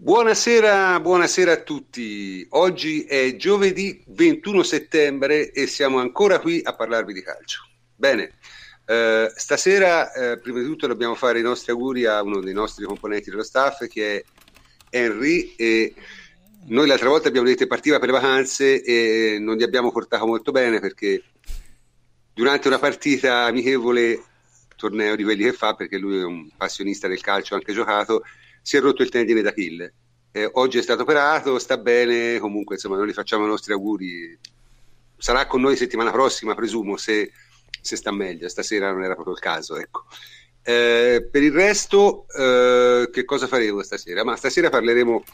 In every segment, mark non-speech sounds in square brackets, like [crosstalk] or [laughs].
Buonasera, buonasera, a tutti. Oggi è giovedì 21 settembre e siamo ancora qui a parlarvi di calcio. Bene, eh, stasera eh, prima di tutto dobbiamo fare i nostri auguri a uno dei nostri componenti dello staff che è Henry e noi l'altra volta abbiamo detto che partiva per le vacanze e non gli abbiamo portato molto bene perché durante una partita amichevole, torneo di quelli che fa, perché lui è un passionista del calcio, anche giocato, si è rotto il tendine d'Achille. Eh, oggi è stato operato, sta bene, comunque insomma noi gli facciamo i nostri auguri. Sarà con noi settimana prossima, presumo, se, se sta meglio. Stasera non era proprio il caso, ecco. Eh, per il resto, eh, che cosa faremo stasera? Ma stasera parleremo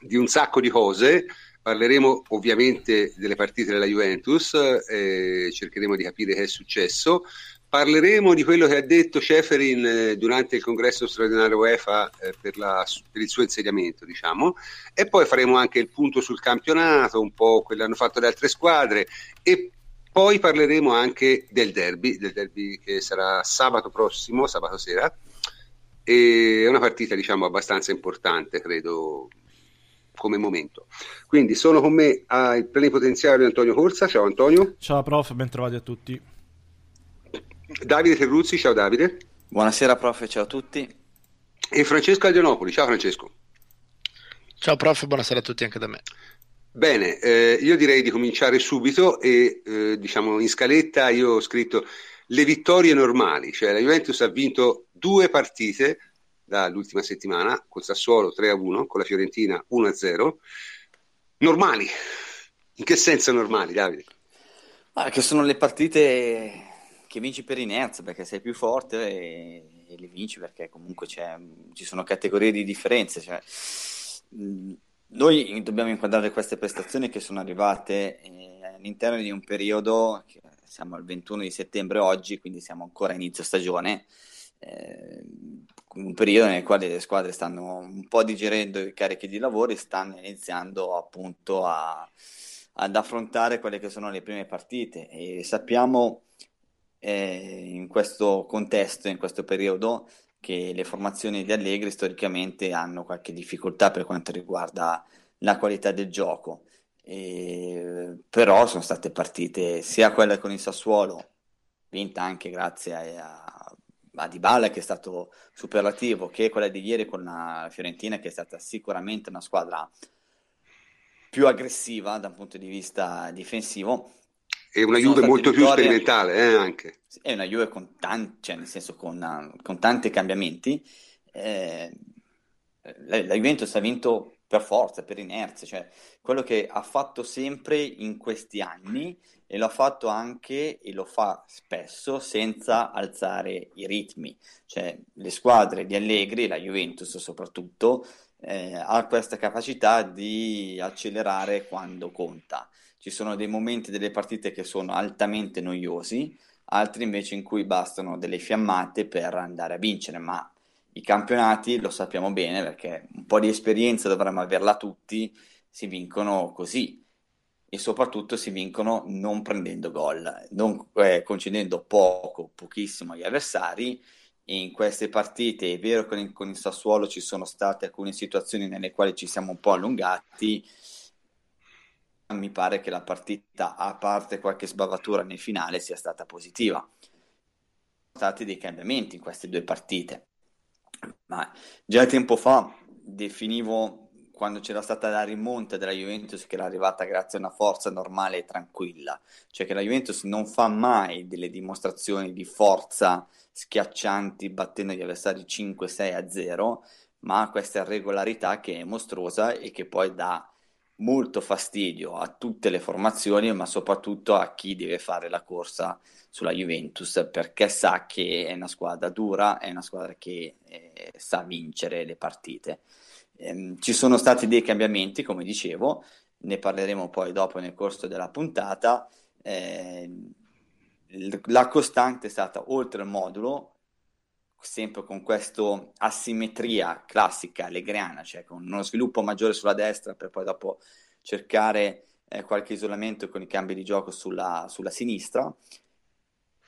di un sacco di cose. Parleremo ovviamente delle partite della Juventus, eh, cercheremo di capire che è successo. Parleremo di quello che ha detto Ceferin eh, durante il congresso straordinario UEFA eh, per, la, per, il suo insediamento, diciamo, e poi faremo anche il punto sul campionato, un po' quello che hanno fatto le altre squadre e poi parleremo anche del derby, del derby che sarà sabato prossimo, sabato sera. E è una partita, diciamo, abbastanza importante, credo, come momento. Quindi sono con me il plenipotenziario Antonio Corsa. Ciao Antonio. Ciao prof, ben trovati a tutti. Davide Terruzzi, ciao Davide. Buonasera prof, ciao a tutti. E Francesco Algianopoli, ciao Francesco. Ciao prof, buonasera a tutti anche da me. Bene, eh, io direi di cominciare subito e eh, diciamo in scaletta io ho scritto le vittorie normali, cioè la Juventus ha vinto due partite dall'ultima settimana, col Sassuolo 3-1, con la Fiorentina 1-0, normali. In che senso normali, Davide? Ah, che sono le partite che vinci per inerzia perché sei più forte e, e le vinci perché comunque ci sono categorie di differenze. Cioè, noi dobbiamo inquadrare queste prestazioni che sono arrivate eh, all'interno di un periodo, siamo al 21 di settembre oggi, quindi siamo ancora a inizio stagione, eh, un periodo nel quale le squadre stanno un po' digerendo i carichi di lavoro e stanno iniziando appunto a, ad affrontare quelle che sono le prime partite e sappiamo eh, in questo contesto, in questo periodo, che le formazioni di Allegri storicamente hanno qualche difficoltà per quanto riguarda la qualità del gioco. E, però sono state partite sia quella con il Sassuolo, vinta anche grazie a, a Dybala che è stato superlativo, che quella di ieri con la Fiorentina che è stata sicuramente una squadra più aggressiva da un punto di vista difensivo e una Juve molto più sperimentale eh, anche. È una Juve con tanti, cioè nel senso con, con tanti cambiamenti. Eh, la, la, Juventus ha vinto per forza, per inerzia, cioè quello che ha fatto sempre in questi anni e lo ha fatto anche e lo fa spesso senza alzare i ritmi. Cioè le squadre di Allegri, la Juventus soprattutto, eh, ha questa capacità di accelerare quando conta ci sono dei momenti delle partite che sono altamente noiosi, altri invece in cui bastano delle fiammate per andare a vincere, ma i campionati lo sappiamo bene perché un po' di esperienza dovremmo averla tutti, si vincono così e soprattutto si vincono non prendendo gol, non eh, concedendo poco, pochissimo agli avversari. In queste partite è vero che con il Sassuolo ci sono state alcune situazioni nelle quali ci siamo un po' allungati, mi pare che la partita, a parte qualche sbavatura nel finale, sia stata positiva. Sono stati dei cambiamenti in queste due partite, ma già tempo fa definivo quando c'era stata la rimonta della Juventus che era arrivata grazie a una forza normale e tranquilla, cioè che la Juventus non fa mai delle dimostrazioni di forza schiaccianti battendo gli avversari 5-6 a 0, ma ha questa regolarità che è mostruosa e che poi dà molto fastidio a tutte le formazioni, ma soprattutto a chi deve fare la corsa sulla Juventus, perché sa che è una squadra dura, è una squadra che eh, sa vincere le partite. Ehm, ci sono stati dei cambiamenti, come dicevo, ne parleremo poi dopo nel corso della puntata. Eh, la costante è stata oltre il modulo, sempre con questa asimmetria classica allegriana, cioè con uno sviluppo maggiore sulla destra per poi dopo cercare eh, qualche isolamento con i cambi di gioco sulla, sulla, sinistra.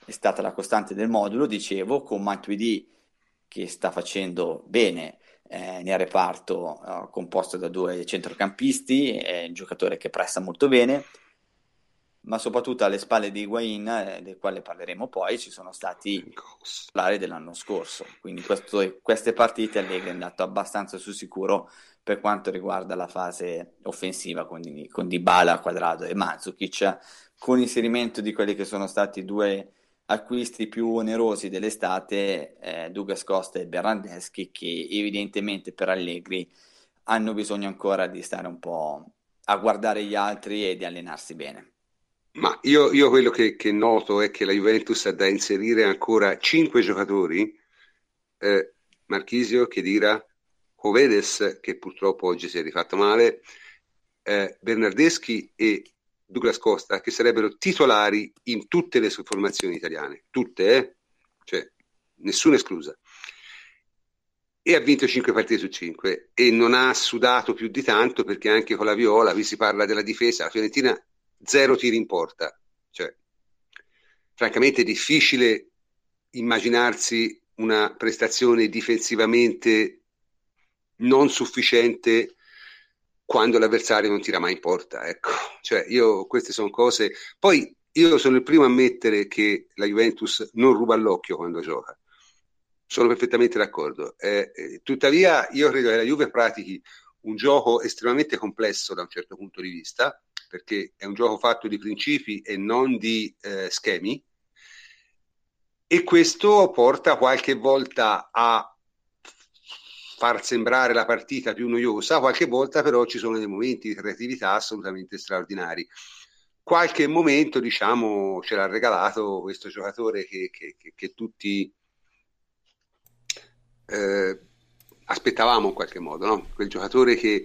È stata la costante del modulo, dicevo, con Matuidi che sta facendo bene eh, nel reparto eh, composto da due centrocampisti, è un giocatore che presta molto bene, ma soprattutto alle spalle di Higuain, eh, del quale parleremo poi, ci sono stati i dell'anno scorso. Quindi questo, queste partite Allegri è andato abbastanza sul sicuro per quanto riguarda la fase offensiva con, con Dybala, Quadrado e Mandzukic, con l'inserimento di quelli che sono stati due acquisti più onerosi dell'estate, eh, Douglas Costa e Berrandeschi, che evidentemente per Allegri hanno bisogno ancora di stare un po' a guardare gli altri e di allenarsi bene. Ma io, io quello che, che, noto è che la Juventus ha da inserire ancora cinque giocatori, eh, Marchisio, Chedira, Covedes, che purtroppo oggi si è rifatto male, eh, Bernardeschi e Douglas Costa, che sarebbero titolari in tutte le formazioni italiane, tutte, eh? cioè nessuna esclusa. E ha vinto 5 partite su 5 e non ha sudato più di tanto perché anche con la Viola, qui si parla della difesa, la Fiorentina zero tiri in porta. Cioè, francamente è difficile immaginarsi una prestazione difensivamente non sufficiente quando l'avversario non tira mai in porta. Ecco, cioè, io queste sono cose. Poi io sono il primo a ammettere che la Juventus non ruba l'occhio quando gioca. Sono perfettamente d'accordo. Eh, eh, tuttavia, io credo che la Juve pratichi un gioco estremamente complesso da un certo punto di vista, perché è un gioco fatto di principi e non di eh, schemi, e questo porta qualche volta a far sembrare la partita più noiosa, qualche volta però ci sono dei momenti di creatività assolutamente straordinari. Qualche momento, diciamo, ce l'ha regalato questo giocatore che, che, che, che tutti eh, aspettavamo in qualche modo, no? quel giocatore che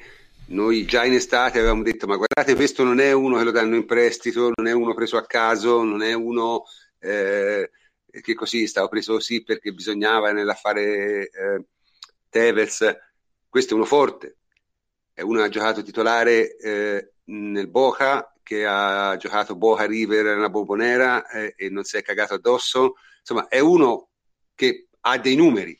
noi già in estate avevamo detto ma guardate questo non è uno che lo danno in prestito, non è uno preso a caso, non è uno eh, che così stava preso così perché bisognava nell'affare eh, Tevez, questo è uno forte, è uno che ha giocato titolare eh, nel Boca, che ha giocato Boca River nella Bombonera eh, e non si è cagato addosso, insomma è uno che ha dei numeri,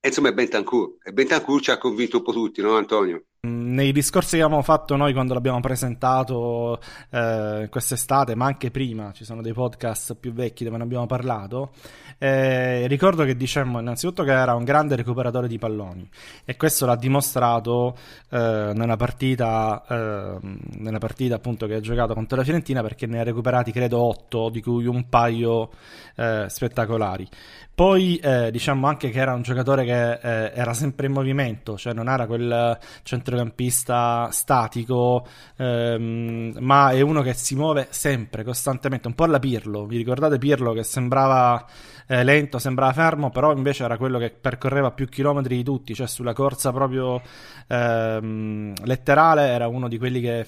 e insomma è Bentancur, e Bentancur ci ha convinto un po' tutti, no Antonio? Nei discorsi che abbiamo fatto noi quando l'abbiamo presentato eh, quest'estate, ma anche prima, ci sono dei podcast più vecchi dove ne abbiamo parlato. Eh, ricordo che dicemmo innanzitutto che era un grande recuperatore di palloni e questo l'ha dimostrato eh, nella partita, eh, nella partita appunto che ha giocato contro la Fiorentina perché ne ha recuperati credo 8, di cui un paio eh, spettacolari. Poi eh, diciamo anche che era un giocatore che era sempre in movimento, cioè non era quel centro centrocampista statico, ehm, ma è uno che si muove sempre, costantemente, un po' alla Pirlo. Vi ricordate Pirlo che sembrava eh, lento, sembrava fermo, però invece era quello che percorreva più chilometri di tutti, cioè sulla corsa proprio ehm, letterale era uno di quelli che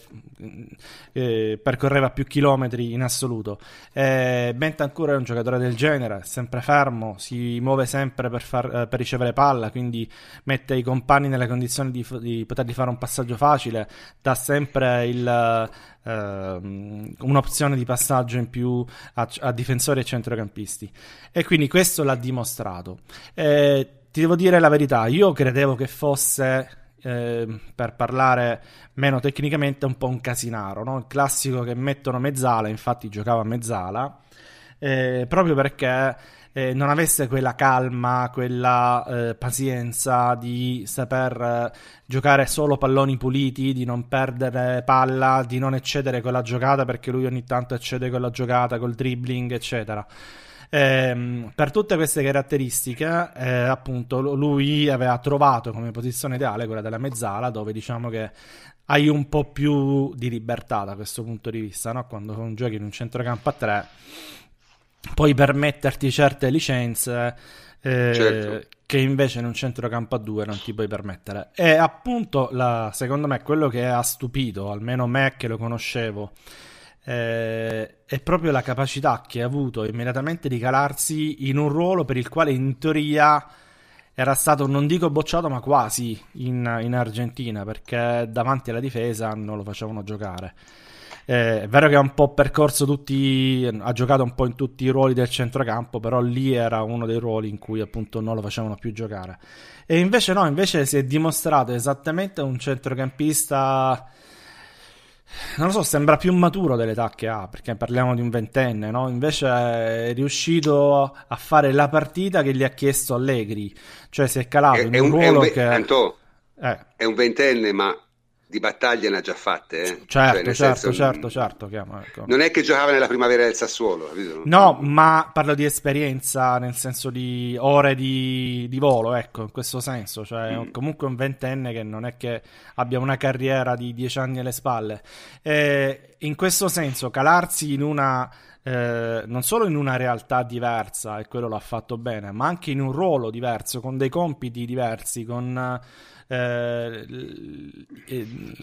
eh, percorreva più chilometri in assoluto. Eh, Bentancur è un giocatore del genere, sempre fermo, si muove sempre per, far, eh, per ricevere palla, quindi mette i compagni nelle condizioni di, di potergli fare un passaggio facile, dà sempre il Uh, un'opzione di passaggio in più a, a, difensori e centrocampisti e quindi questo l'ha dimostrato eh, ti devo dire la verità io credevo che fosse eh, per parlare meno tecnicamente un po' un casinaro no? il classico che mettono mezzala infatti giocava mezzala eh, proprio perché eh, non avesse quella calma, quella eh, pazienza di saper eh, giocare solo palloni puliti, di non perdere palla, di non eccedere con la giocata perché lui ogni tanto eccede con la giocata, col dribbling, eccetera. Eh, per tutte queste caratteristiche, eh, appunto, lui aveva trovato come posizione ideale quella della mezzala, dove diciamo che hai un po' più di libertà da questo punto di vista, no? quando giochi in un centrocampo a tre puoi permetterti certe licenze eh, certo. che invece in un centrocampo a due non ti puoi permettere. E appunto, la, secondo me, quello che ha stupito, almeno me che lo conoscevo, eh, è proprio la capacità che ha avuto immediatamente di calarsi in un ruolo per il quale in teoria era stato, non dico bocciato, ma quasi in, in Argentina, perché davanti alla difesa non lo facevano giocare. Eh, è vero che ha un po' percorso tutti, ha giocato un po' in tutti i ruoli del centrocampo, però lì era uno dei ruoli in cui appunto non lo facevano più giocare. E invece no, invece si è dimostrato esattamente un centrocampista non lo so, sembra più maturo dell'età che ha, perché parliamo di un ventenne, no? Invece è riuscito a fare la partita che gli ha chiesto Allegri, cioè si è calato è, in un, un ruolo un, che... Anto, eh. È un ventenne, ma di battaglie ne ha già fatte. Eh? Certo, cioè, certo, senso, certo, certo, chiamo, ecco. Non è che giocava nella primavera del Sassuolo, capito? No, ma parlo di esperienza, nel senso di ore di, di volo, ecco, in questo senso. Cioè, mm. comunque un ventenne che non è che abbia una carriera di dieci anni alle spalle. E in questo senso, calarsi in una... Eh, non solo in una realtà diversa, e quello l'ha fatto bene, ma anche in un ruolo diverso, con dei compiti diversi, con eh,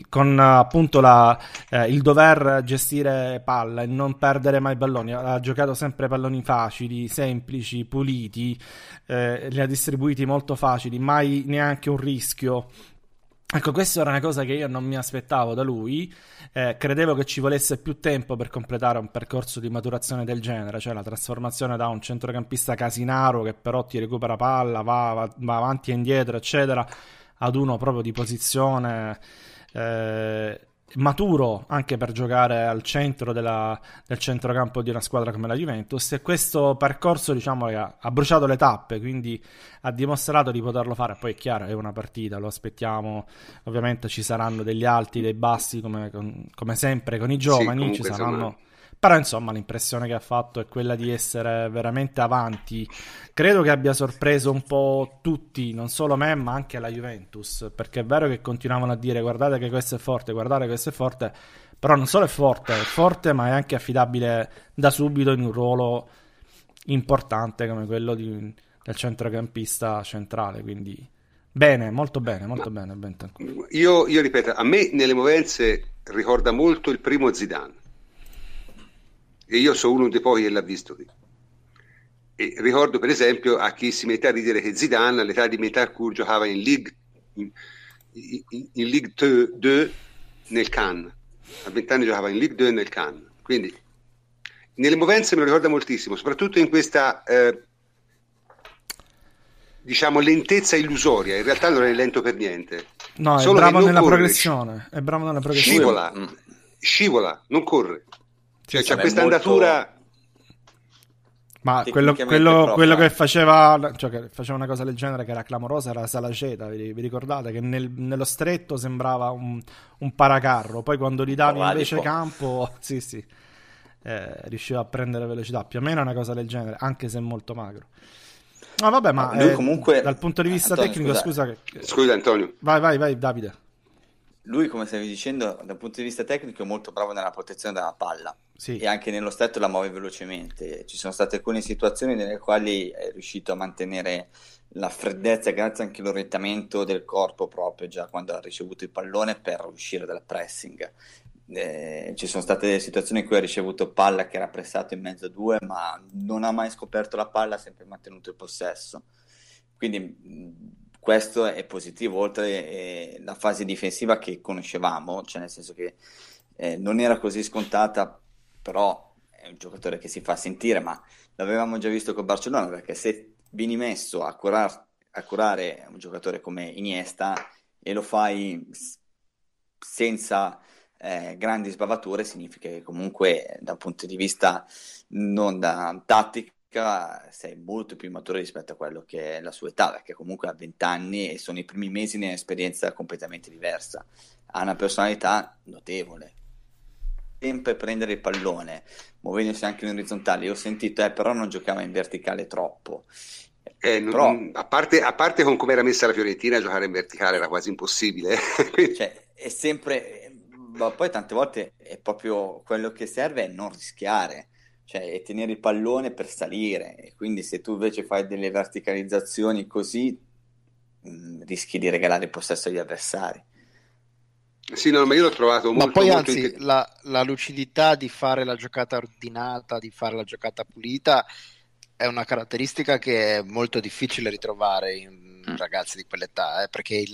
con appunto la, eh, il dover gestire palla e non perdere mai palloni. Ha giocato sempre palloni facili, semplici, puliti, eh, li ha distribuiti molto facili, mai neanche un rischio. Ecco, questa era una cosa che io non mi aspettavo da lui. Eh, credevo che ci volesse più tempo per completare un percorso di maturazione del genere, cioè la trasformazione da un centrocampista casinaro che però ti recupera palla, va, va, va avanti e indietro, eccetera, ad uno proprio di posizione eh, maturo anche per giocare al centro della, del centrocampo di una squadra come la Juventus. E questo percorso diciamo ha, ha bruciato le tappe quindi ha dimostrato di poterlo fare. Poi è chiaro è una partita lo aspettiamo. Ovviamente ci saranno degli alti dei bassi come, come sempre con i giovani sì, ci saranno però insomma l'impressione che ha fatto è quella di essere veramente avanti. Credo che abbia sorpreso un po' tutti, non solo me, ma anche la Juventus, perché è vero che continuavano a dire guardate che questo è forte, guardate che questo è forte, però non solo è forte, è forte ma è anche affidabile da subito in un ruolo importante come quello di, del centrocampista centrale, quindi bene, molto bene, molto ma bene. Io, io ripeto, a me nelle movenze ricorda molto il primo Zidane e io sono uno dei pochi che l'ha visto qui. E ricordo per esempio a chi si mette a ridere che Zidane all'età di Metalcourt giocava in Ligue, in, in, in Ligue 2 nel Cannes, a vent'anni giocava in Ligue 2 nel Cannes, quindi nelle movenze me lo ricorda moltissimo, soprattutto in questa eh, diciamo lentezza illusoria, in realtà non è lento per niente. No, è Solo bravo nella corre, progressione, è bravo nella progressione. Scivola, scivola, non corre. Cioè, c'è questa molto... andatura. Ma quello, quello, quello, che faceva, cioè che faceva una cosa del genere che era clamorosa era Salaceta, vi, vi ricordate? Che nel, nello stretto sembrava un, un, paracarro, poi quando gli davi invece campo, [laughs] sì sì, eh, riusciva a prendere velocità, più o meno una cosa del genere, anche se molto magro. No vabbè, ma eh, comunque... dal punto di vista Antonio, tecnico, scusa, scusa che... Scusa Antonio. Vai, vai, vai Davide lui, come stavi dicendo, dal punto di vista tecnico è molto bravo nella protezione della palla sì. e anche nello stretto la muove velocemente. Ci sono state alcune situazioni nelle quali è riuscito a mantenere la freddezza grazie anche all'orientamento del corpo proprio già quando ha ricevuto il pallone per uscire dal pressing. Eh, ci sono state delle situazioni in cui ha ricevuto palla che era pressato in mezzo a due ma non ha mai scoperto la palla, ha sempre mantenuto il possesso. Quindi questo è positivo, oltre eh, la fase difensiva che conoscevamo, cioè nel senso che eh, non era così scontata, però è un giocatore che si fa sentire, ma l'avevamo già visto con Barcellona, perché se vieni messo a, curar- a curare un giocatore come Iniesta e lo fai senza eh, grandi sbavature, significa che comunque da un punto di vista non da tattica, sei molto più maturo rispetto a quello che è la sua età, perché comunque ha 20 anni e sono i primi mesi di un'esperienza completamente diversa. Ha una personalità notevole. Sempre prendere il pallone, muovendosi anche in orizzontale. Io ho sentito, eh, però non giocava in verticale troppo. Eh, però, non, a, parte, a, parte, con come era messa la Fiorentina, giocare in verticale era quasi impossibile. [laughs] cioè, è sempre, ma poi tante volte è proprio quello che serve è non rischiare cioè tenere il pallone per salire. E quindi se tu invece fai delle verticalizzazioni così, mh, mm, rischi di regalare il possesso agli avversari. Sì, no, ma io l'ho trovato molto... Ma poi molto anzi, inter... la, la, lucidità di fare la giocata ordinata, di fare la giocata pulita, è una caratteristica che è molto difficile ritrovare in mm. ragazzi di quell'età, eh, perché il,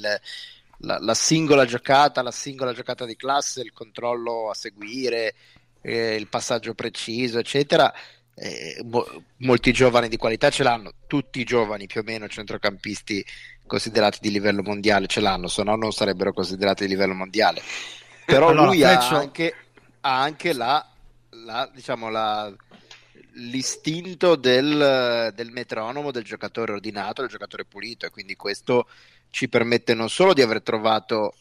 la, la, singola giocata, la singola giocata di classe, il controllo a seguire, eh, il passaggio preciso, eccetera. Eh, mo- molti giovani di qualità ce l'hanno, tutti i giovani più o meno centrocampisti considerati di livello mondiale ce l'hanno, se no non sarebbero considerati di livello mondiale. Però allora, lui Fleccio... ha anche, ha anche la, la, diciamo, la, l'istinto del, del, metronomo, del giocatore ordinato, del giocatore pulito e quindi questo ci permette non solo di aver trovato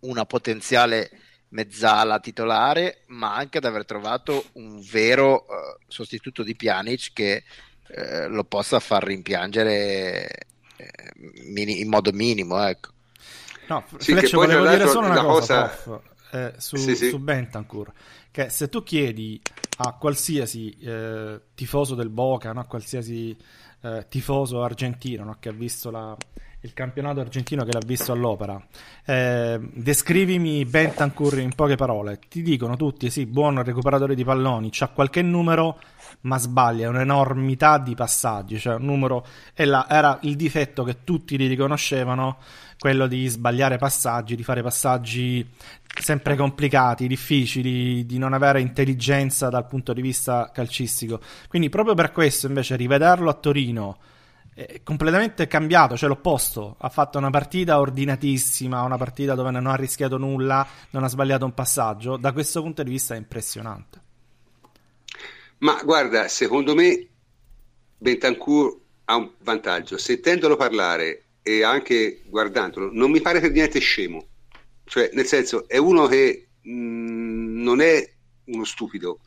una potenziale mezzala titolare, ma anche di aver trovato un vero uh, sostituto di Pjanic che uh, lo possa far rimpiangere uh, mini- in modo minimo. Ecco. No, sì, Fleccio, volevo dire solo una cosa, cosa... Eh, su, sì, sì. su Bentancur, che se tu chiedi a qualsiasi eh, tifoso del Boca, no? a qualsiasi eh, tifoso argentino no? che ha visto la, il campionato argentino che l'ha visto all'opera. Eh, descrivimi Bentancur in poche parole. Ti dicono tutti, sì, buono recuperatore di palloni, c'ha qualche numero, ma sbaglia, un'enormità di passaggi, cioè un numero... La, era il difetto che tutti gli riconoscevano, quello di sbagliare passaggi, di fare passaggi sempre complicati, difficili, di non avere intelligenza dal punto di vista calcistico. Quindi proprio per questo invece rivederlo a Torino completamente cambiato, cioè l'opposto. Ha fatto una partita ordinatissima, una partita dove non ha rischiato nulla, non ha sbagliato un passaggio. Da questo punto di vista è impressionante. Ma guarda, secondo me Bentancur ha un vantaggio. Sentendolo parlare e anche guardandolo, non mi pare per niente scemo cioè nel senso è uno che mh, mm, non è uno stupido,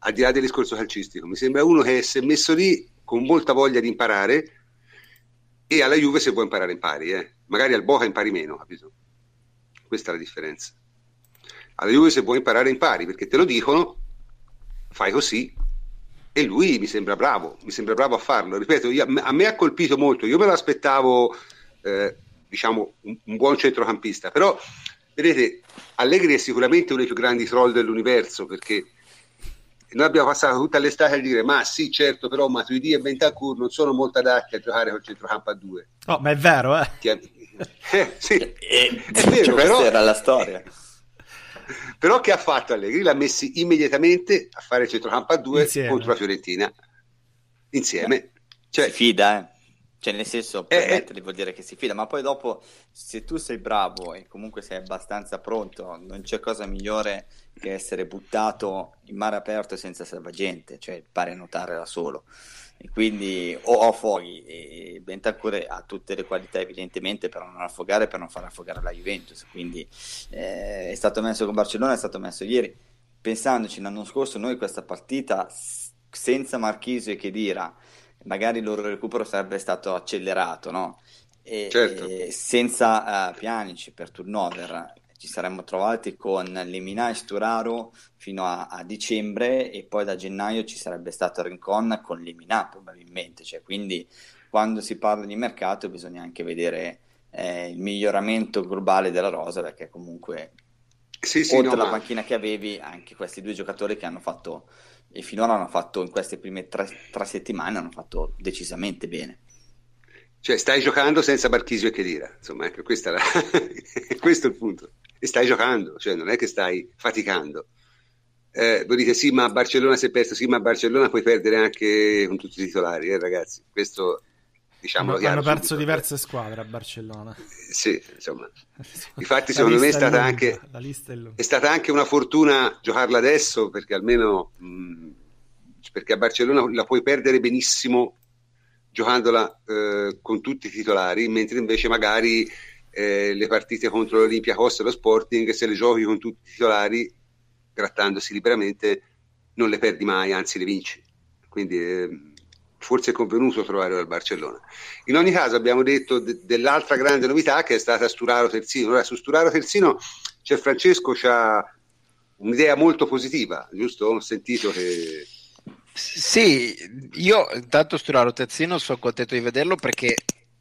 al di là del discorso calcistico, mi sembra uno che si è messo lì con molta voglia di imparare e alla Juve se vuoi imparare impari, eh. magari al Boca impari meno, capito? Questa è la differenza. Alla Juve se vuoi imparare impari perché te lo dicono, fai così e lui mi sembra bravo, mi sembra bravo a farlo. Ripeto, io, a me ha colpito molto, io me lo aspettavo, eh, diciamo, un, un buon centrocampista, però Vedete, Allegri è sicuramente uno dei più grandi troll dell'universo perché noi abbiamo passato tutta l'estate a dire ma sì certo però Matuidi e Bentancur non sono molto adatti a giocare col centrocampo a due. Oh ma è vero eh, [laughs] eh sì. E, eh, è vero, cioè, però, era la storia. [laughs] Però che ha fatto Allegri? l'ha messi immediatamente a fare il centrocampo a due Insieme. contro la Fiorentina. Insieme. Cioè, si fida eh. Cioè, nel senso, permetterli eh, eh. vuol dire che si fida, ma poi dopo, se tu sei bravo e comunque sei abbastanza pronto, non c'è cosa migliore che essere buttato in mare aperto senza salvagente, cioè pare nuotare da solo. E quindi o affoghi e Bentancur ha tutte le qualità evidentemente per non affogare per non far affogare la Juventus quindi eh, è stato messo con Barcellona è stato messo ieri pensandoci l'anno scorso noi questa partita senza Marchisio e Chedira magari il loro recupero sarebbe stato accelerato, no? E, certo. e senza uh, Pjanic per turnover ci saremmo trovati con Lemina e Sturaro fino a, a, dicembre e poi da gennaio ci sarebbe stato Rincon con Lemina probabilmente, cioè, quindi quando si parla di mercato bisogna anche vedere eh, il miglioramento globale della rosa perché comunque sì, sì, oltre alla no, panchina che avevi anche questi due giocatori che hanno fatto e finora hanno fatto in queste prime tre, tre settimane hanno fatto decisamente bene. Cioè stai giocando senza Barchisio e Chedira, insomma, ecco, la... [laughs] questo è il punto. E stai giocando, cioè non è che stai faticando. Eh, voi dite sì, ma a Barcellona si è perso, sì, ma a Barcellona puoi perdere anche con tutti i titolari, eh, ragazzi. Questo diciamo hanno, hanno perso subito. diverse squadre a Barcellona. Sì, insomma. [laughs] Infatti, secondo me è stata, anche, è, è stata, anche, una fortuna giocarla adesso perché almeno mh, perché a Barcellona la puoi perdere benissimo giocandola eh, con tutti i titolari, mentre invece magari eh, le partite contro l'Olimpia Costa e lo Sporting, se le giochi con tutti i titolari, grattandosi liberamente, non le perdi mai, anzi le vinci. Quindi eh, forse è convenuto trovare dal Barcellona. In ogni caso abbiamo detto de- dell'altra grande novità che è stata Sturaro Terzino. Ora su Sturaro Terzino c'è Francesco, c'ha un'idea molto positiva, giusto? Ho sentito che... Sì, io intanto Sturaro Terzino sono contento di vederlo perché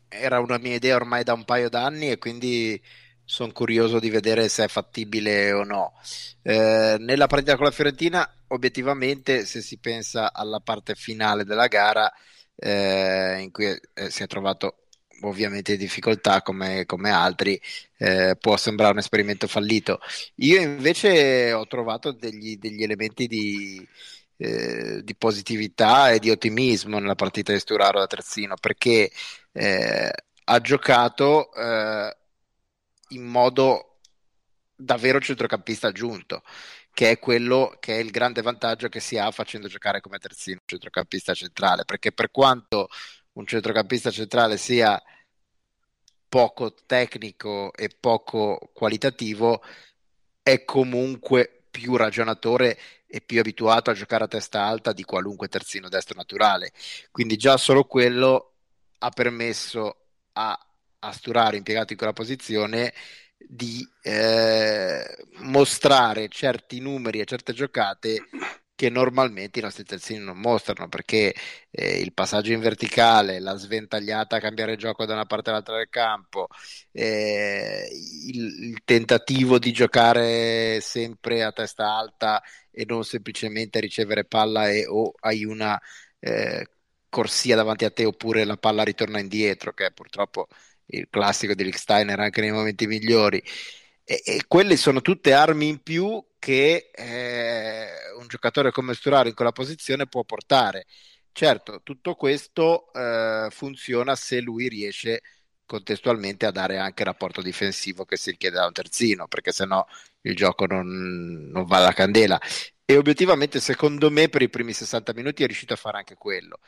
era una mia idea ormai da un paio d'anni e quindi sono curioso di vedere se è fattibile o no. Eh, nella partita con la Fiorentina, obiettivamente, se si pensa alla parte finale della gara, eh, in cui eh, si è trovato ovviamente in difficoltà come, come altri, eh, può sembrare un esperimento fallito. Io invece ho trovato degli, degli elementi di, eh, di, positività e di ottimismo nella partita di Sturaro da terzino perché eh, ha giocato eh, in modo davvero centrocampista aggiunto che è quello che è il grande vantaggio che si ha facendo giocare come terzino centrocampista centrale perché per quanto un centrocampista centrale sia poco tecnico e poco qualitativo, è comunque più ragionatore e più abituato a giocare a testa alta di qualunque terzino destro naturale. Quindi già solo quello ha permesso a, a Sturaro, impiegato in quella posizione, di eh, mostrare certi numeri e certe giocate che normalmente i nostri terzini non mostrano perché eh, il passaggio in verticale, la sventagliata a cambiare gioco da una parte all'altra del campo, eh, il, il, tentativo di giocare sempre a testa alta e non semplicemente ricevere palla e o hai una eh, corsia davanti a te oppure la palla ritorna indietro, che è purtroppo il classico di Licksteiner anche nei momenti migliori. E, e quelle sono tutte armi in più che eh, un giocatore come Sturaro in quella posizione può portare. Certo, tutto questo eh, funziona se lui riesce contestualmente a dare anche il rapporto difensivo che si richiede da un terzino, perché sennò il gioco non, non va alla candela. E obiettivamente, secondo me, per i primi 60 minuti è riuscito a fare anche quello.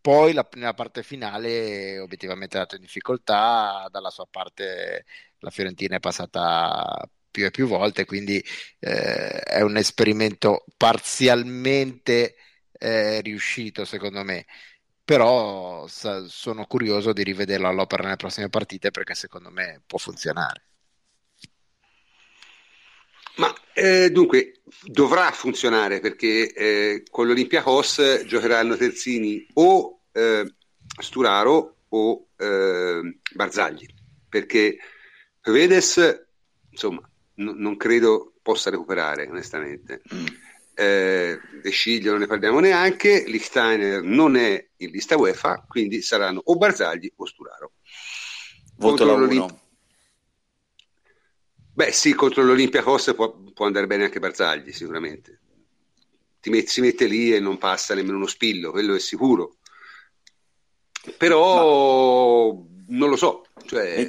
Poi la, nella parte finale, obiettivamente, è andato in difficoltà. Dalla sua parte, la Fiorentina è passata più e più volte, quindi eh, è un esperimento parzialmente eh, riuscito secondo me. Però sa, sono curioso di rivederlo all'opera nelle prossime partite perché secondo me può funzionare. Ma eh, dunque dovrà funzionare perché eh, con l'Olympiacos giocheranno terzini o eh, Sturaro o eh, Barzagli perché Vedes insomma n- non credo possa recuperare, onestamente. Mm. Eh, De Sciglio non ne parliamo neanche, Lichsteiner non è in lista UEFA, quindi saranno o Barzagli o Sturaro. Voto la l'Olimp- Beh sì, contro l'Olympiacos può, può andare bene anche Barzagli, sicuramente. Met- si mette lì e non passa nemmeno uno spillo, quello è sicuro. Però Ma... non lo so, cioè...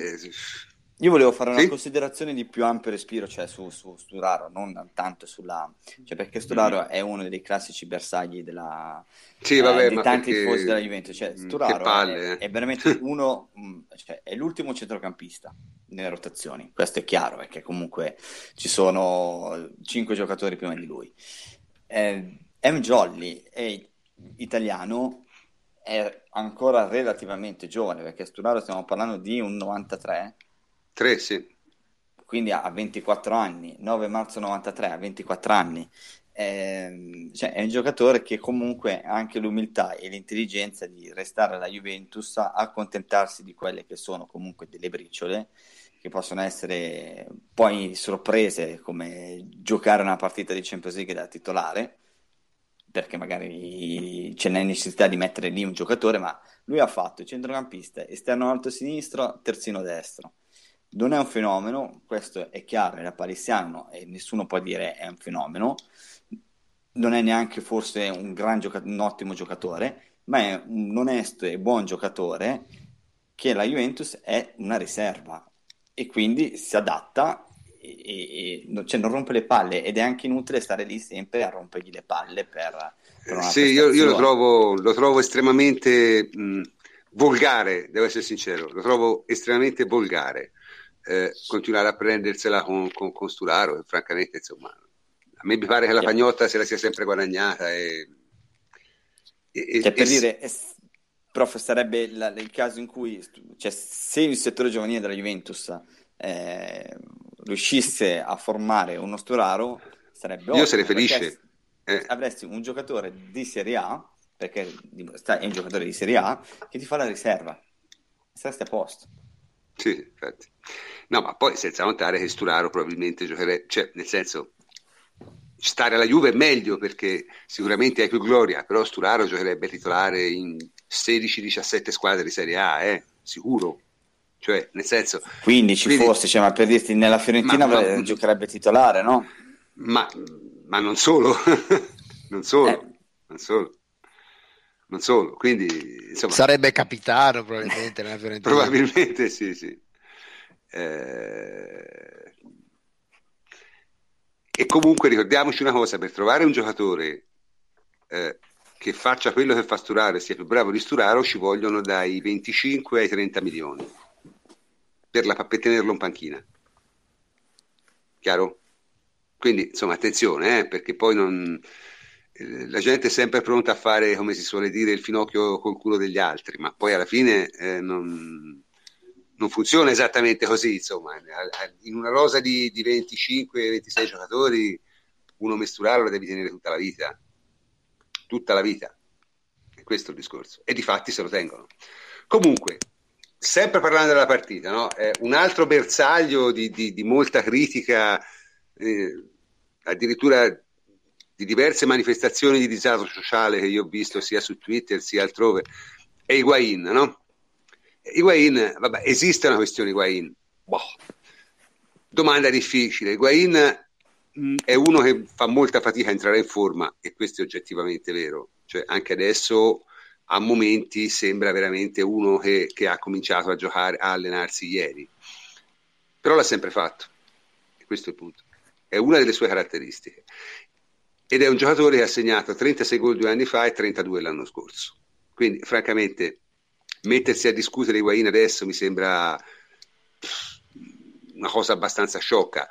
Io volevo fare una sì? considerazione di più ampio respiro, cioè su, su Sturaro, non tanto sulla... cioè perché Sturaro mm. è uno dei classici bersagli della... Sì, vabbè, eh, di tanti tifosi della Juventus, cioè mm, Sturaro palle, è, eh. è, veramente [laughs] uno, mm, cioè, è l'ultimo centrocampista nelle rotazioni, questo è chiaro, perché comunque ci sono cinque giocatori prima di lui. Eh, M. Jolly è italiano, è ancora relativamente giovane, perché Sturaro stiamo parlando di un 93 3, sì. Quindi a 24 anni, 9 marzo 93, a 24 anni. Eh, cioè è un giocatore che comunque ha anche l'umiltà e l'intelligenza di restare alla Juventus, accontentarsi di quelle che sono comunque delle briciole, che possono essere poi sorprese come giocare una partita di Champions League da titolare, perché magari c'è la necessità di mettere lì un giocatore, ma lui ha fatto centrocampista, esterno alto-sinistro, terzino destro. Non è un fenomeno, questo è chiaro, era palissiano e nessuno può dire è un fenomeno, non è neanche forse un, gioca- un ottimo giocatore, ma è un onesto e buon giocatore che la Juventus è una riserva e quindi si adatta e, e cioè non rompe le palle ed è anche inutile stare lì sempre a rompergli le palle per, per sì, io, io, lo, trovo, lo trovo estremamente mh, volgare, devo essere sincero, lo trovo estremamente volgare eh, continuare a prendersela con, con, con Sturaro, francamente insomma a me mi pare che la Pagnotta se la sia sempre guadagnata e, e, cioè, per e, dire è, prof sarebbe la, il caso in cui cioè, se il settore giovanile della Juventus eh, riuscisse a formare uno Sturaro sarebbe io sarei felice eh. avresti un giocatore di Serie A perché è un giocatore di Serie A che ti fa la riserva saresti a posto sì, infatti. No, ma poi senza notare che Sturaro probabilmente giocherebbe, cioè nel senso stare alla Juve è meglio perché sicuramente hai più gloria, però Sturaro giocherebbe titolare in 16-17 squadre di Serie A, eh, sicuro. Cioè, nel senso... 15 quindi, forse, cioè, ma per dirti, nella Fiorentina ma, ma, giocherebbe titolare, no? Ma, ma non solo, [laughs] non solo, eh. non solo. Non solo, quindi insomma, sarebbe capitano probabilmente nella Fiorentina. probabilmente sì, sì. Eh... E comunque ricordiamoci una cosa, per trovare un giocatore eh, che faccia quello che fa Sturaro e sia più bravo di Sturaro ci vogliono dai 25 ai 30 milioni per, la, per tenerlo in panchina. Chiaro? Quindi insomma attenzione, eh, perché poi non, eh, la gente è sempre pronta a fare, come si suole dire, il finocchio col culo degli altri, ma poi alla fine eh, non, non, funziona esattamente così. Insomma, in una rosa di, di 25-26 giocatori, uno mesturale lo devi tenere tutta la vita, tutta la vita. E questo è il discorso. E di fatti se lo tengono. Comunque, sempre parlando della partita, no? eh, un altro bersaglio di, di, di molta critica, eh, addirittura di diverse manifestazioni di disagio sociale che io ho visto sia su Twitter sia altrove, è Higuain, no? Higuain, vabbè, esiste una questione Higuain? Boh. Domanda difficile. Higuain è uno che fa molta fatica a entrare in forma e questo è oggettivamente vero. Cioè, anche adesso a momenti sembra veramente uno che, che ha cominciato a giocare, a allenarsi ieri. Però l'ha sempre fatto. E questo è il punto. È una delle sue caratteristiche ed è un giocatore che ha segnato 36 gol due anni fa e 32 l'anno scorso. Quindi, francamente, mettersi a discutere Higuain adesso mi sembra una cosa abbastanza sciocca.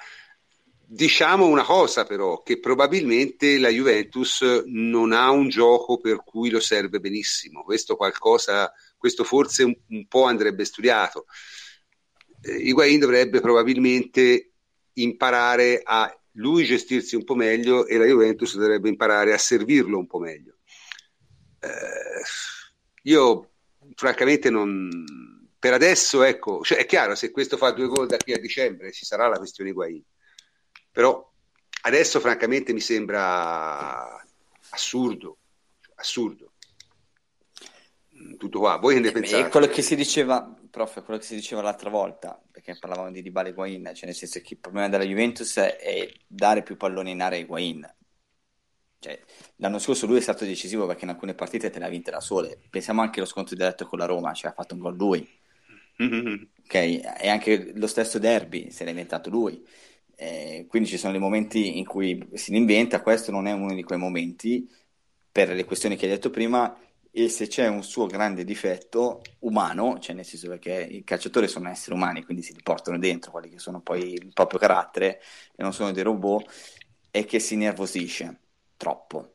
Diciamo una cosa però, che probabilmente la Juventus non ha un gioco per cui lo serve benissimo. Questo qualcosa, questo forse un, un po' andrebbe studiato. Eh, Higuain dovrebbe probabilmente imparare a lui gestirsi un po' meglio e la Juventus dovrebbe imparare a servirlo un po' meglio. Eh, io francamente non... Per adesso, ecco, cioè è chiaro, se questo fa due gol da qui a dicembre ci sarà la questione Guain. Però adesso francamente mi sembra assurdo, assurdo. Tutto qua, voi che ne pensate? quello che si diceva, prof, quello che si diceva l'altra volta, perché parlavamo di Dybala e Higuain, cioè nel senso che il problema della Juventus è dare più palloni in area a Higuain. Cioè, l'anno scorso lui è stato decisivo perché in alcune partite te le ha vinte da sole. Pensiamo anche allo scontro diretto con la Roma, cioè ha fatto un gol lui. Mm-hmm. [laughs] Ok, e anche lo stesso derby se l'ha inventato lui. Eh, quindi ci sono dei momenti in cui si inventa, questo non è uno di quei momenti per le questioni che hai detto prima e se c'è un suo grande difetto umano, cioè nel senso che i calciatori sono esseri umani, quindi si riportano dentro quelli che sono poi il proprio carattere e non sono dei robot, è che si nervosisce troppo.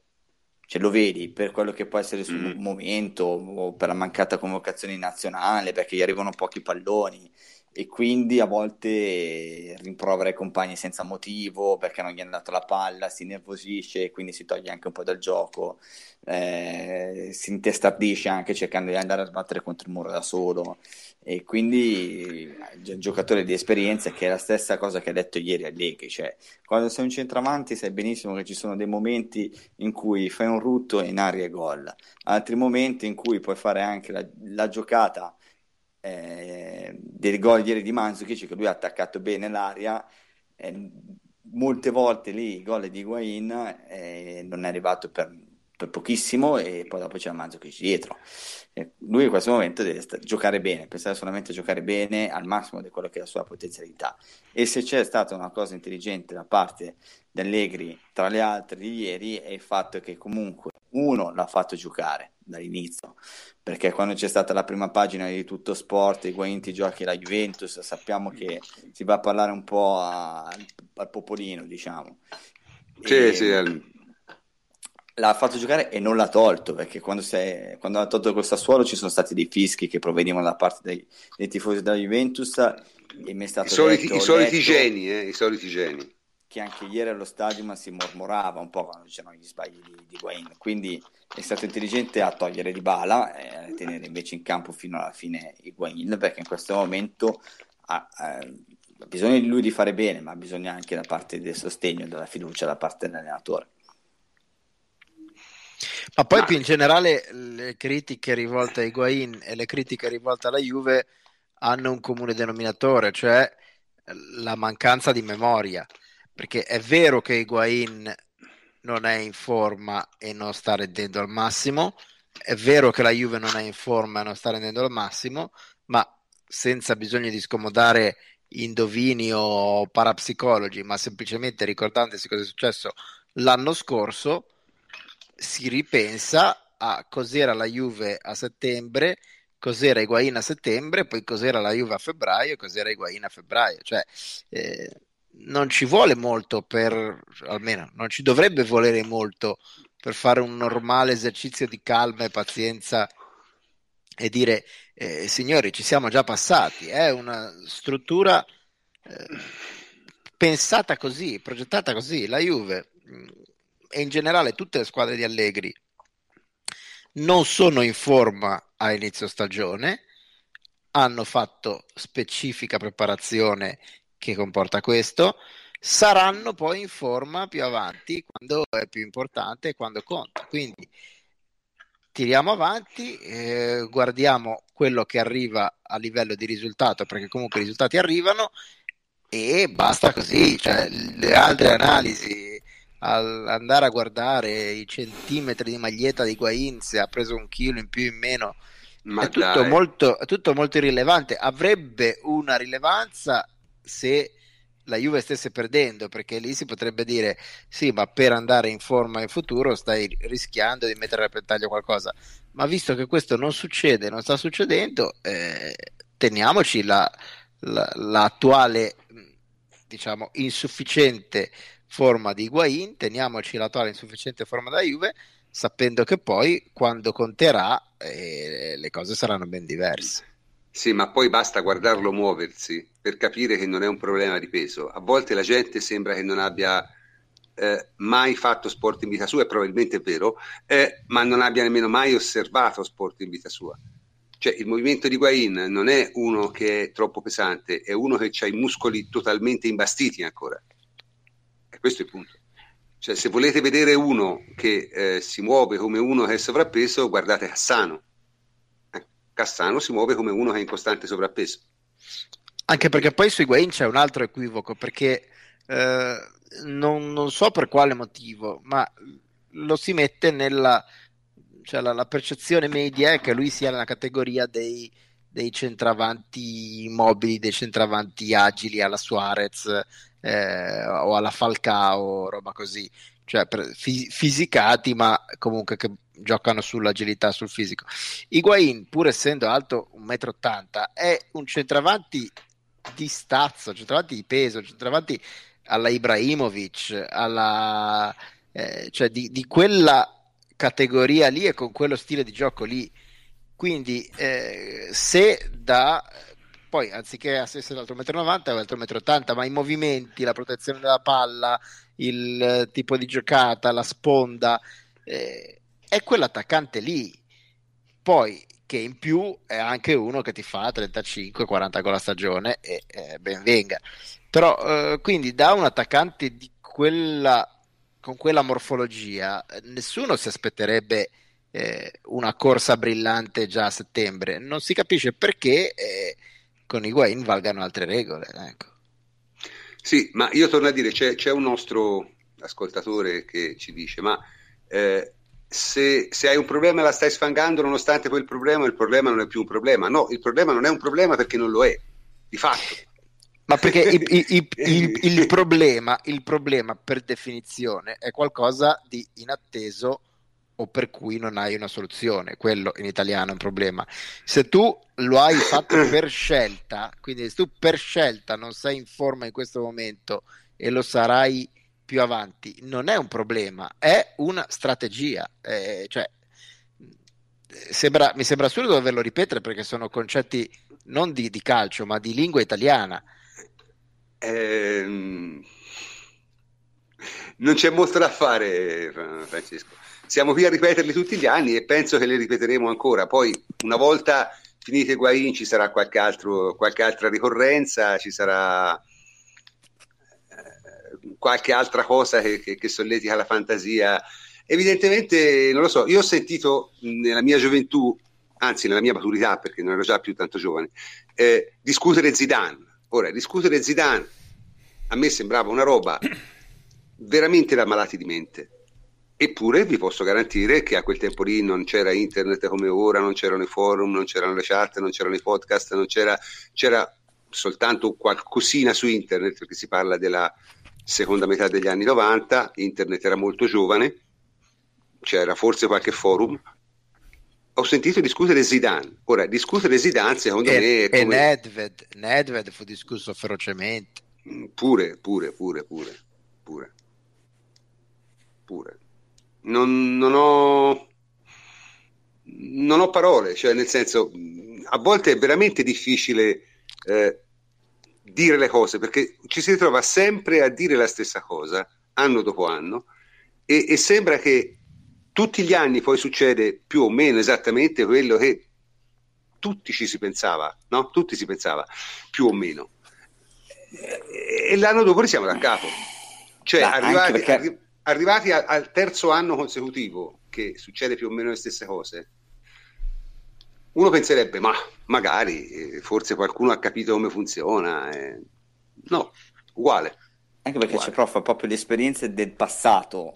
Cioè lo vedi per quello che può essere suo mm. momento o per la mancata convocazione nazionale, perché gli arrivano pochi palloni e quindi a volte rimprovera i compagni senza motivo perché non gli hanno dato la palla, si nervosisce e quindi si toglie anche un po' dal gioco, eh, si intestardisce anche cercando di andare a sbattere contro il muro da solo. E quindi è un giocatore di esperienza che è la stessa cosa che ha detto ieri Allegri, cioè quando sei un centravanti sai benissimo che ci sono dei momenti in cui fai un rutto in aria e gol, altri momenti in cui puoi fare anche la, la giocata eh, del gol ieri di Manzukic che lui ha attaccato bene l'aria eh, molte volte lì il gol di Higuain eh, non è arrivato per, per, pochissimo e poi dopo c'è Manzukic dietro eh, lui in questo momento deve st- giocare bene pensare solamente a giocare bene al massimo di quello che è la sua potenzialità e se c'è stata una cosa intelligente da parte di Allegri tra le altre di ieri è il fatto che comunque uno l'ha fatto giocare dall'inizio, perché quando c'è stata la prima pagina di tutto sport, i guainti giochi la Juventus, sappiamo che si va a parlare un po' a, al popolino, diciamo. Sì, e, sì, al... L'ha fatto giocare e non l'ha tolto, perché quando, sei, quando ha tolto col Sassuolo ci sono stati dei fischi che provenivano da parte dei, dei tifosi della Juventus e mi è stato I soliti, detto, i soliti letto, geni, eh, i soliti geni che anche ieri allo stadio si mormorava un po' quando c'erano gli sbagli di, di Guain. Quindi è stato intelligente a togliere Di Bala e a tenere invece in campo fino alla fine Higuain perché in questo momento ha, ha, bisogno di lui di fare bene, ma bisogna anche da parte del sostegno e della fiducia da parte dell'allenatore. Ma poi ma... più in generale le critiche rivolte a Higuain e le critiche rivolte alla Juve hanno un comune denominatore, cioè la mancanza di memoria, perché è vero che Higuain non è in forma e non sta rendendo al massimo, è vero che la Juve non è in forma e non sta rendendo al massimo, ma senza bisogno di scomodare indovini o parapsicologi, ma semplicemente ricordandosi cosa è successo l'anno scorso, si ripensa a cos'era la Juve a settembre, cos'era Higuain a settembre, poi cos'era la Juve a febbraio cos'era Higuain a febbraio. Cioè, eh, non ci vuole molto per, almeno non ci dovrebbe volere molto per fare un normale esercizio di calma e pazienza e dire eh, signori ci siamo già passati, è una struttura eh, pensata così, progettata così, la Juve e in generale tutte le squadre di Allegri non sono in forma a inizio stagione, hanno fatto specifica preparazione che comporta questo, saranno poi in forma più avanti quando è più importante e quando conta. Quindi tiriamo avanti, eh, guardiamo quello che arriva a livello di risultato, perché comunque i risultati arrivano e basta così, cioè, le altre analisi, al andare a guardare i centimetri di maglietta di Guain, se ha preso un chilo in più o in meno, Ma è tutto, molto, è tutto molto irrilevante. Avrebbe una rilevanza se la Juve stesse perdendo, perché lì si potrebbe dire sì, ma per andare in forma in futuro stai rischiando di mettere a repentaglio qualcosa. Ma visto che questo non succede, non sta succedendo, eh, teniamoci la, la, l'attuale, diciamo, insufficiente forma di Higuain, teniamoci l'attuale insufficiente forma da Juve, sapendo che poi quando conterà eh, le cose saranno ben diverse. Sì, ma poi basta guardarlo muoversi per capire che non è un problema di peso. A volte la gente sembra che non abbia eh, mai fatto sport in vita sua, e probabilmente è vero, eh, ma non abbia nemmeno mai osservato sport in vita sua. Cioè, il movimento di Guain non è uno che è troppo pesante, è uno che ha i muscoli totalmente imbastiti ancora. Questo è il punto. Cioè, se volete vedere uno che eh, si muove come uno che è sovrappeso, guardate Cassano Cassano si muove come uno che è in costante sovrappeso. Anche perché poi su Higuain c'è un altro equivoco, perché eh, non, non, so per quale motivo, ma lo si mette nella... Cioè la, la percezione media è che lui sia nella categoria dei, dei centravanti mobili, dei centravanti agili alla Suarez eh, o alla Falcao, roba così, cioè per, fisicati ma comunque che giocano sull'agilità, sul fisico. Higuain, pur essendo alto 1,80 m, è un centravanti di stazzo, centravanti di peso, centravanti alla Ibrahimovic, alla, eh, cioè di, di, quella categoria lì e con quello stile di gioco lì. Quindi eh, se da poi anziché essere l'altro 1,90 m è l'altro 1,80 m, ma i movimenti, la protezione della palla, il tipo di giocata, la sponda, eh, è quell'attaccante lì. Poi che in più è anche uno che ti fa 35-40 gol a stagione e eh, ben venga. Però eh, quindi da un attaccante quella, con quella morfologia nessuno si aspetterebbe eh, una corsa brillante già a settembre. Non si capisce perché eh, con i Higuain valgano altre regole. Ecco. Sì, ma io torno a dire, c'è, c'è un nostro ascoltatore che ci dice, ma eh, se, se, hai un problema e la stai sfangando nonostante quel problema, il problema non è più un problema. No, il problema non è un problema perché non lo è, di fatto. Ma perché il, il, [laughs] il, il, problema, il problema per definizione è qualcosa di inatteso o per cui non hai una soluzione. Quello in italiano è un problema. Se tu lo hai fatto [coughs] per scelta, quindi se tu per scelta non sei in forma in questo momento e lo sarai più avanti non è un problema, è una strategia. Eh, cioè, sembra, mi sembra assurdo doverlo ripetere perché sono concetti non di, di calcio, ma di lingua italiana. Eh, non c'è molto da fare, Francesco. Siamo qui a ripeterli tutti gli anni e penso che li ripeteremo ancora. Poi, una volta finite Guain, ci sarà qualche, altro, qualche altra ricorrenza, ci sarà qualche altra cosa che, che, che solletica la fantasia. Evidentemente, non lo so, io ho sentito nella mia gioventù anzi nella mia maturità perché non ero già più tanto giovane, eh, discutere Zidane. Ora, discutere Zidane a me sembrava una roba veramente da malati di mente. Eppure vi posso garantire che a quel tempo lì non c'era internet come ora, non c'erano i forum, non c'erano le chat, non c'erano i podcast, non c'era, c'era soltanto qualcosina su internet perché si parla della seconda metà degli anni 90, internet era molto giovane, c'era forse qualche forum. Ho sentito discutere Zidane. Ora, discutere Zidane secondo e, me... È come... E Nedved, Nedved fu discusso ferocemente. Mm, pure, pure, pure, pure, pure. Pure non, non, ho, non ho parole, cioè nel senso, a volte è veramente difficile eh, dire le cose perché ci si ritrova sempre a dire la stessa cosa anno dopo anno e, e sembra che tutti gli anni poi succede più o meno esattamente quello che tutti ci si pensava, no? Tutti si pensava, più o meno. E, e l'anno dopo siamo da capo. Cioè, no, arrivati, perché... arri- arrivati a, al terzo anno consecutivo, che succede più o meno le stesse cose, uno penserebbe, ma magari, eh, forse qualcuno ha capito come funziona. Eh. No, uguale. Anche perché uguale. c'è prof, proprio le esperienze del passato.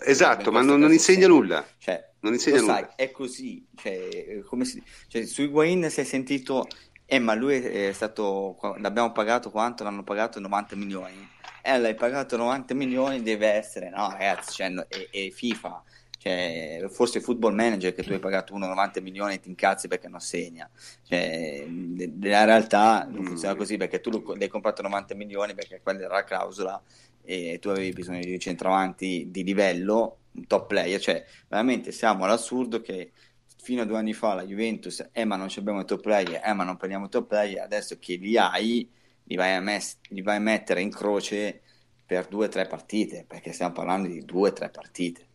Esatto, ma non, non insegna nulla. Cioè, non insegna nulla. Sai, è così. Cioè, come si, cioè, su Higuain si è sentito, eh, ma lui è stato, l'abbiamo pagato quanto? L'hanno pagato 90 milioni eh, l'hai pagato 90 milioni, deve essere, no ragazzi, cioè, è, è, FIFA, cioè, forse Football Manager che tu hai pagato 1,90 milioni e ti incazzi perché non segna, cioè, nella realtà non funziona così perché tu l'hai comprato 90 milioni perché quella era la clausola e tu avevi bisogno di centravanti di livello, un top player, cioè veramente siamo all'assurdo che fino a due anni fa la Juventus, eh ma non abbiamo top player, eh ma non prendiamo top player, adesso che li hai li vai a, mes- li vai a mettere in croce per due o tre partite, perché stiamo parlando di due o tre partite.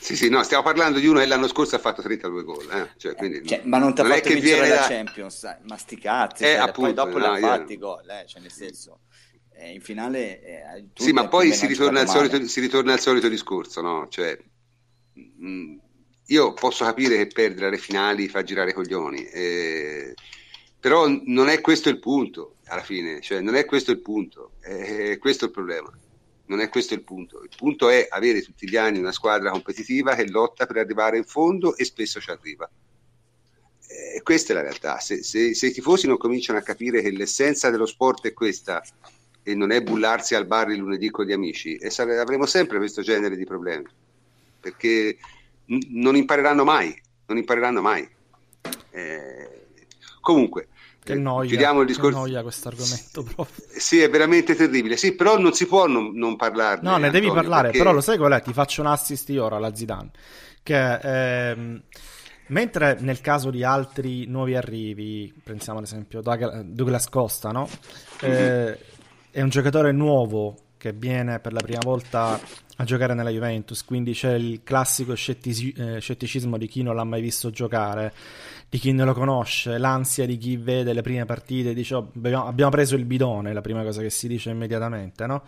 Sì, sì, no, stiamo parlando di uno che l'anno scorso ha fatto 32 gol. Eh? Cioè, quindi, cioè, ma non ti ha fatto vincere la da... Champions, ma sti cazzi, eh, cioè, appunto, poi dopo no, l'ha fatti i gol, eh? cioè, nel senso, eh, in finale... Eh, sì, ma poi si ritorna, solito, si ritorna, al solito, discorso, no? Cioè, mh, mm, io posso capire che perdere le finali fa girare i coglioni, eh, però non è questo il punto alla fine, cioè non è questo il punto, è questo il problema. Non è questo il punto. Il punto è avere tutti gli anni una squadra competitiva che lotta per arrivare in fondo e spesso ci arriva. E questa è la realtà. Se, se, se, i tifosi non cominciano a capire che l'essenza dello sport è questa e non è bullarsi al bar il lunedì con gli amici, e sare- avremo sempre questo genere di problemi perché n- non impareranno mai. Non impareranno mai. Eh, comunque, che noia, chiudiamo il discorso. Noia questo argomento. Sì, è veramente terribile. Sì, però non si può non, non parlarne. No, ne Antonio, devi parlare, perché... però lo sai qual è? Ti faccio un assist io ora alla Zidane. Che ehm, mentre nel caso di altri nuovi arrivi, pensiamo ad esempio a Douglas Costa, no? Eh, è un giocatore nuovo che viene per la prima volta a giocare nella Juventus, quindi c'è il classico scettici- eh, scetticismo di chi non l'ha mai visto giocare di chi non lo conosce, l'ansia di chi vede le prime partite, dice oh, abbiamo preso il bidone, la prima cosa che si dice immediatamente, no?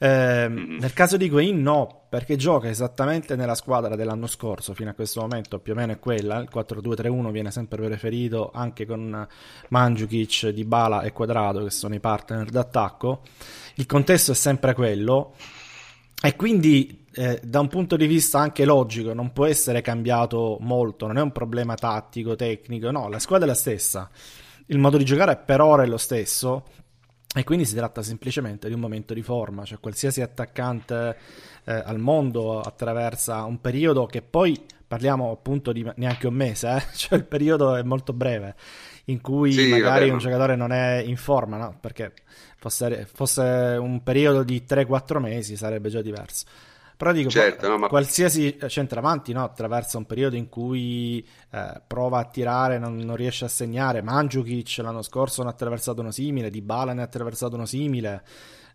Eh, nel caso di Guain no, perché gioca esattamente nella squadra dell'anno scorso, fino a questo momento più o meno è quella, il 4-2-3-1 viene sempre preferito anche con Mandzukic, Dybala e Quadrado che sono i partner d'attacco, il contesto è sempre quello e quindi eh, da un punto di vista anche logico non può essere cambiato molto, non è un problema tattico, tecnico, no, la squadra è la stessa, il modo di giocare per ora è lo stesso e quindi si tratta semplicemente di un momento di forma, cioè qualsiasi attaccante eh, al mondo attraversa un periodo che poi parliamo appunto di neanche un mese, eh? [laughs] cioè il periodo è molto breve in cui sì, magari vabbè, un giocatore non è in forma, no? perché fosse, fosse un periodo di 3-4 mesi sarebbe già diverso. Però dico, certo, no, ma... qualsiasi centravanti no, attraversa un periodo in cui eh, prova a tirare, non, non, riesce a segnare. Mandzukic l'anno scorso ne ha attraversato uno simile, Di Bala ne ha attraversato uno simile.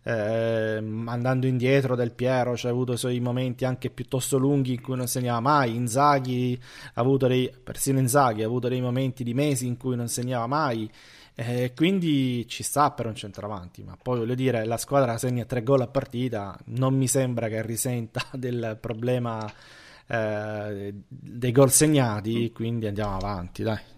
Eh, andando indietro del Piero c'è cioè avuto i suoi momenti anche piuttosto lunghi in cui non segnava mai Inzaghi ha avuto dei persino Inzaghi ha avuto dei momenti di mesi in cui non segnava mai eh, quindi ci sta per un centravanti, ma poi voglio dire, la squadra segna tre gol a partita, non mi sembra che risenta [laughs] del problema eh, dei gol segnati, quindi andiamo avanti, dai.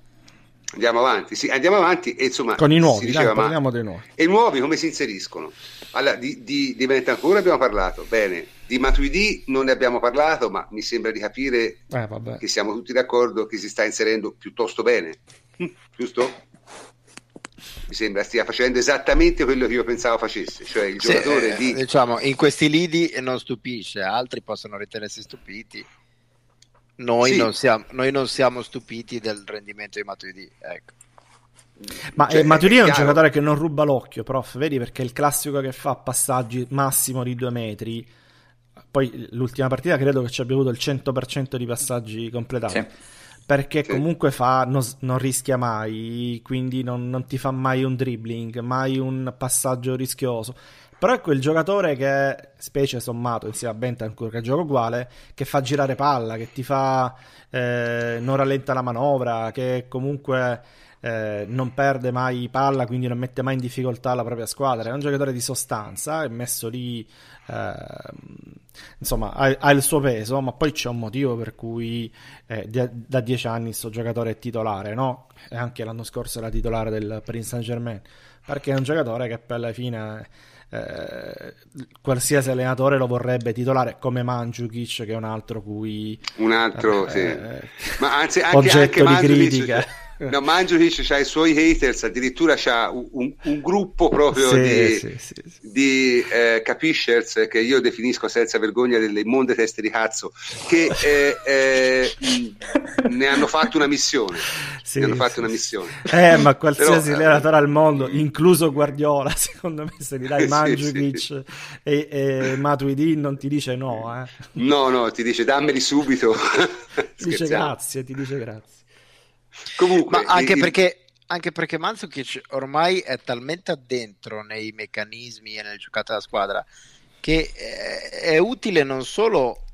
Andiamo avanti, sì, andiamo avanti e insomma... Con i nuovi, diceva, dai, parliamo dei nuovi. E i nuovi come si inseriscono? Allora, di, di, di Bentancur abbiamo parlato, bene, di Matuidi non ne abbiamo parlato, ma mi sembra di capire eh, che siamo tutti d'accordo che si sta inserendo piuttosto bene, [laughs] giusto? Mi sembra stia facendo esattamente quello che io pensavo facesse, cioè il sì, giocatore eh, di... Diciamo, in questi lidi non stupisce, altri possono ritenersi stupiti. Noi, sì. non siamo, noi non siamo stupiti del rendimento di Matuidi, ecco. Ma cioè, eh, Matuidi è, un giocatore che non ruba l'occhio, prof, vedi perché è il classico che fa passaggi massimo di due metri. Poi l'ultima partita credo che ci abbia avuto il 100% di passaggi completati. Sì. Perché sì. comunque fa, non, non, rischia mai, quindi non, non, ti fa mai un dribbling, mai un passaggio rischioso. Però è quel giocatore che, specie sommato insieme a Bentancur, che gioca uguale, che fa girare palla, che ti fa... Eh, non rallenta la manovra, che comunque eh, non perde mai palla, quindi non mette mai in difficoltà la propria squadra. È un giocatore di sostanza, è messo lì, eh, insomma, ha, ha, il suo peso, ma poi c'è un motivo per cui eh, da, da dieci anni questo giocatore è titolare, no? E anche l'anno scorso era titolare del Prince Saint Germain, perché è un giocatore che per la fine eh, qualsiasi allenatore lo vorrebbe titolare come Mandzukic che è un altro cui un altro eh, sì. ma anzi anche, oggetto anche di critica [laughs] No, Mandzukic ha i suoi haters, addirittura c'ha un, un gruppo proprio sì, di, sì, sì, di eh, capishers che io definisco senza vergogna delle immonde teste di cazzo, che eh, eh, ne hanno fatto una missione. ne hanno fatto una missione. Eh, ma qualsiasi Però, allenatore al mondo, incluso Guardiola, [laughs] secondo me se gli dai [laughs] Mandzukic e, e Matuidi non ti dice no. Eh. No, no, ti dice dammeli subito. ti dice grazie, ti dice grazie. Comunque, Ma anche il... perché anche perché Mandzukic ormai è talmente addentro nei meccanismi e nelle giocate della squadra che è utile non solo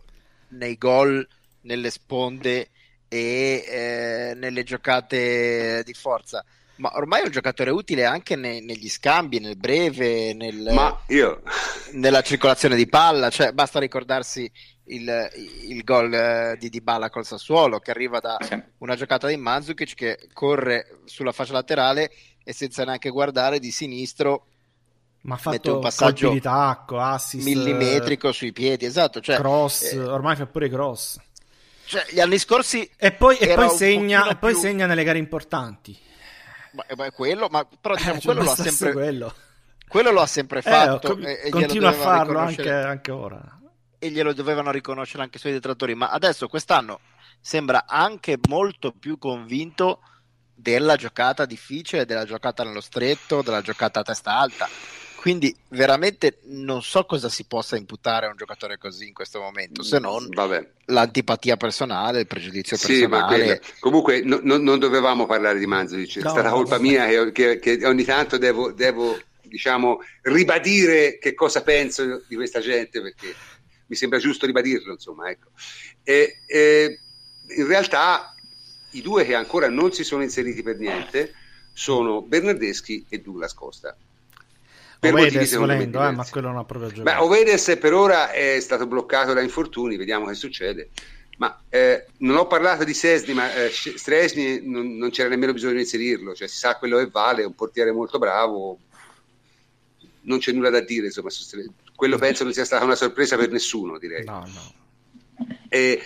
nei gol, nelle sponde e eh, nelle giocate di forza, ma ormai è un giocatore utile anche ne, negli scambi, nel breve, nel, io... nella circolazione di palla. Cioè, basta ricordarsi il, il gol eh, di Dybala col Sassuolo che arriva da una giocata di Mandzukic che corre sulla fascia laterale e senza neanche guardare di sinistro ma ha fatto un passaggio di tacco, assist millimetrico sui piedi, esatto, cioè, cross, eh, ormai fa pure cross. Cioè, gli anni scorsi e poi, e poi, segna, e poi segna nelle gare importanti. Ma, ma quello, ma, però diciamo, eh, quello lo ha sempre quello. quello lo ha sempre eh, fatto eh, e, continua a farlo anche, anche ora e glielo dovevano riconoscere anche i suoi detrattori, ma adesso quest'anno sembra anche molto più convinto della giocata difficile, della giocata nello stretto, della giocata a testa alta. Quindi veramente non so cosa si possa imputare a un giocatore così in questo momento, se non Vabbè. l'antipatia personale, il pregiudizio sì, personale. Comunque no, no, non dovevamo parlare di Manzovic, è no, stata colpa mia che, che, che, ogni tanto devo, devo diciamo, ribadire che cosa penso di questa gente perché mi sembra giusto ribadirlo, insomma, ecco. E, e, in realtà i due che ancora non si sono inseriti per niente sono Bernardeschi e Douglas Costa. Per Ovedes volendo, eh, ma quello non ha proprio giocato. Beh, Ovedes per ora è stato bloccato da infortuni, vediamo che succede. Ma eh, non ho parlato di Sesni, ma eh, Stresni non, non, c'era nemmeno bisogno di inserirlo, cioè si sa quello che vale, è un portiere molto bravo, non c'è nulla da dire, insomma, quello penso non sia stata una sorpresa per nessuno, direi. No, no. E,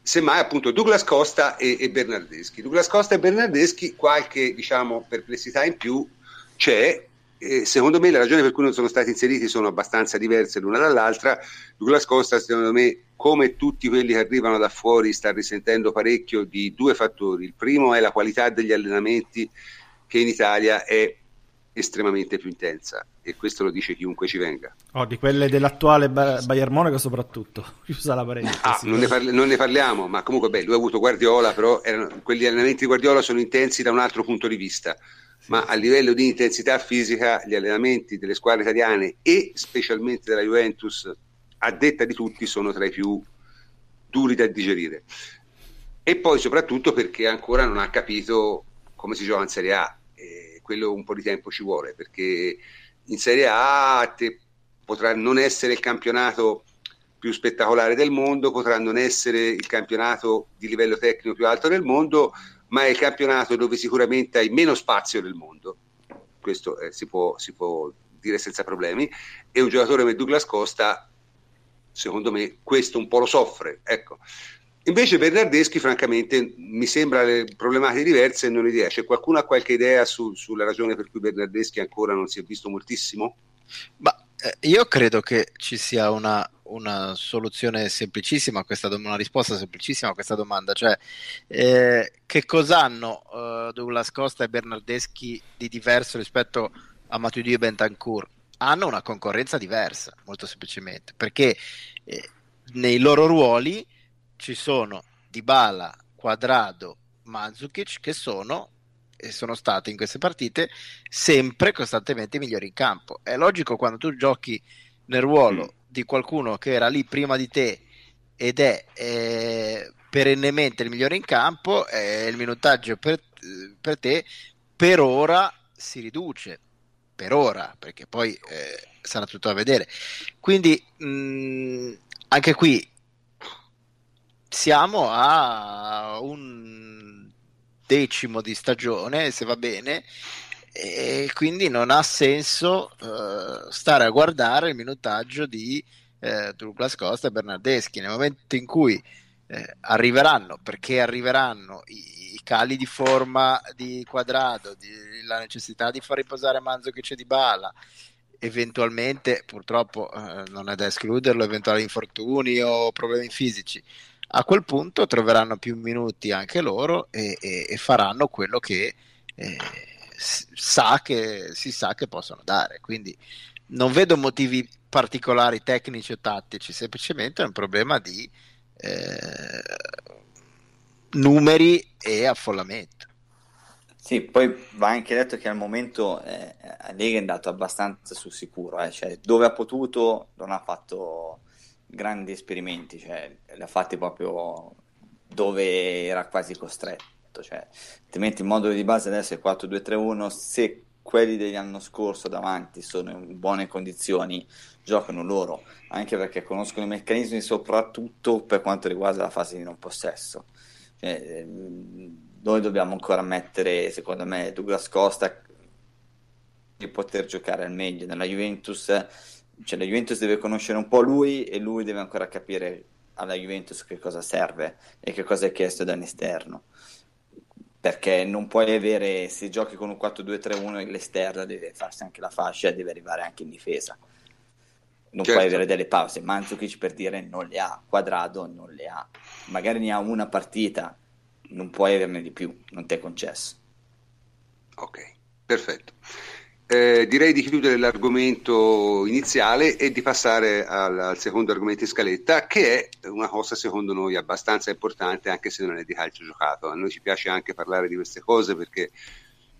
semmai appunto Douglas Costa e, e, Bernardeschi. Douglas Costa e Bernardeschi, qualche diciamo, perplessità in più c'è. E secondo me le ragioni per cui non sono stati inseriti sono abbastanza diverse l'una dall'altra. Douglas Costa, secondo me, come tutti quelli che arrivano da fuori, sta risentendo parecchio di due fattori. Il primo è la qualità degli allenamenti, che in Italia è estremamente più intensa e questo lo dice chiunque ci venga. Oh, di quelle dell'attuale Bayern Monaco soprattutto, [laughs] chiusa la parentesi. Ah, non, ne parli- non, ne parliamo, ma comunque beh, lui ha avuto Guardiola, però erano, quegli allenamenti di Guardiola sono intensi da un altro punto di vista. Ma a livello di intensità fisica gli allenamenti delle squadre italiane e specialmente della Juventus, a detta di tutti, sono tra i più duri da digerire. E poi soprattutto perché ancora non ha capito come si gioca in Serie A quello un po' di tempo ci vuole perché in Serie A te potrà non essere il campionato più spettacolare del mondo, potrà non essere il campionato di livello tecnico più alto del mondo, ma è il campionato dove sicuramente hai meno spazio nel mondo, questo eh, si, può, si, può, dire senza problemi, e un giocatore come Douglas Costa, secondo me, questo un po' lo soffre. Ecco. Invece Bernardeschi, francamente, mi sembra le problematiche diverse e non ne riesce. Qualcuno ha qualche idea su, sulla ragione per cui Bernardeschi ancora non si è visto moltissimo? Ma eh, io credo che ci sia una, una soluzione semplicissima a questa domanda, una risposta semplicissima a questa domanda, cioè eh, che cosa hanno uh, Douglas Costa e Bernardeschi di diverso rispetto a Matuidi e Bentancur? Hanno una concorrenza diversa, molto semplicemente, perché eh, nei loro ruoli ci sono Dybala, Quadrado, Mandzukic che sono e sono stati in queste partite sempre costantemente migliori in campo. È logico quando tu giochi nel ruolo mm. Di qualcuno che era lì prima di te ed è eh, perennemente il migliore in campo, eh, il minutaggio per, per, te per ora si riduce. Per ora, perché poi eh, sarà tutto a vedere. Quindi mh, mm, anche qui siamo a un decimo di stagione, se va bene, e quindi non ha senso uh, stare a guardare il minutaggio di uh, Douglas Costa e Bernardeschi. Nel momento in cui uh, arriveranno, perché arriveranno i, i, cali di forma di quadrato, di, la necessità di far riposare Manzo che c'è di bala, eventualmente, purtroppo non è da escluderlo, eventuali infortuni o problemi fisici a quel punto troveranno più minuti anche loro e, e, e faranno quello che, eh, sa che si sa che possono dare. Quindi non vedo motivi particolari tecnici o tattici, semplicemente è un problema di eh, numeri e affollamento. Sì, poi va anche detto che al momento eh, Lega è andato abbastanza sul sicuro, eh, cioè dove ha potuto non ha fatto grandi esperimenti, cioè li ha fatti proprio dove era quasi costretto, cioè, altrimenti il modulo di base adesso è 4-2-3-1, se quelli dell'anno scorso davanti sono in buone condizioni, giocano loro, anche perché conoscono i meccanismi soprattutto per quanto riguarda la fase di non possesso. Cioè, ehm, noi dobbiamo ancora mettere, secondo me, Douglas Costa di poter giocare al meglio nella Juventus cioè la Juventus deve conoscere un po' lui e lui deve ancora capire alla Juventus che cosa serve e che cosa è chiesto da un esterno perché non puoi avere se giochi con un 4-2-3-1 l'esterno deve farsi anche la fascia e deve arrivare anche in difesa. Non certo. puoi avere delle pause. Mandzukic per dire non le ha. Quadrado non le ha. Magari ne ha una partita non puoi averne di più. Non ti è concesso. Ok perfetto eh, direi di chiudere l'argomento iniziale e di passare al, al, secondo argomento in scaletta, che è una cosa secondo noi abbastanza importante, anche se non è di calcio giocato. A noi ci piace anche parlare di queste cose perché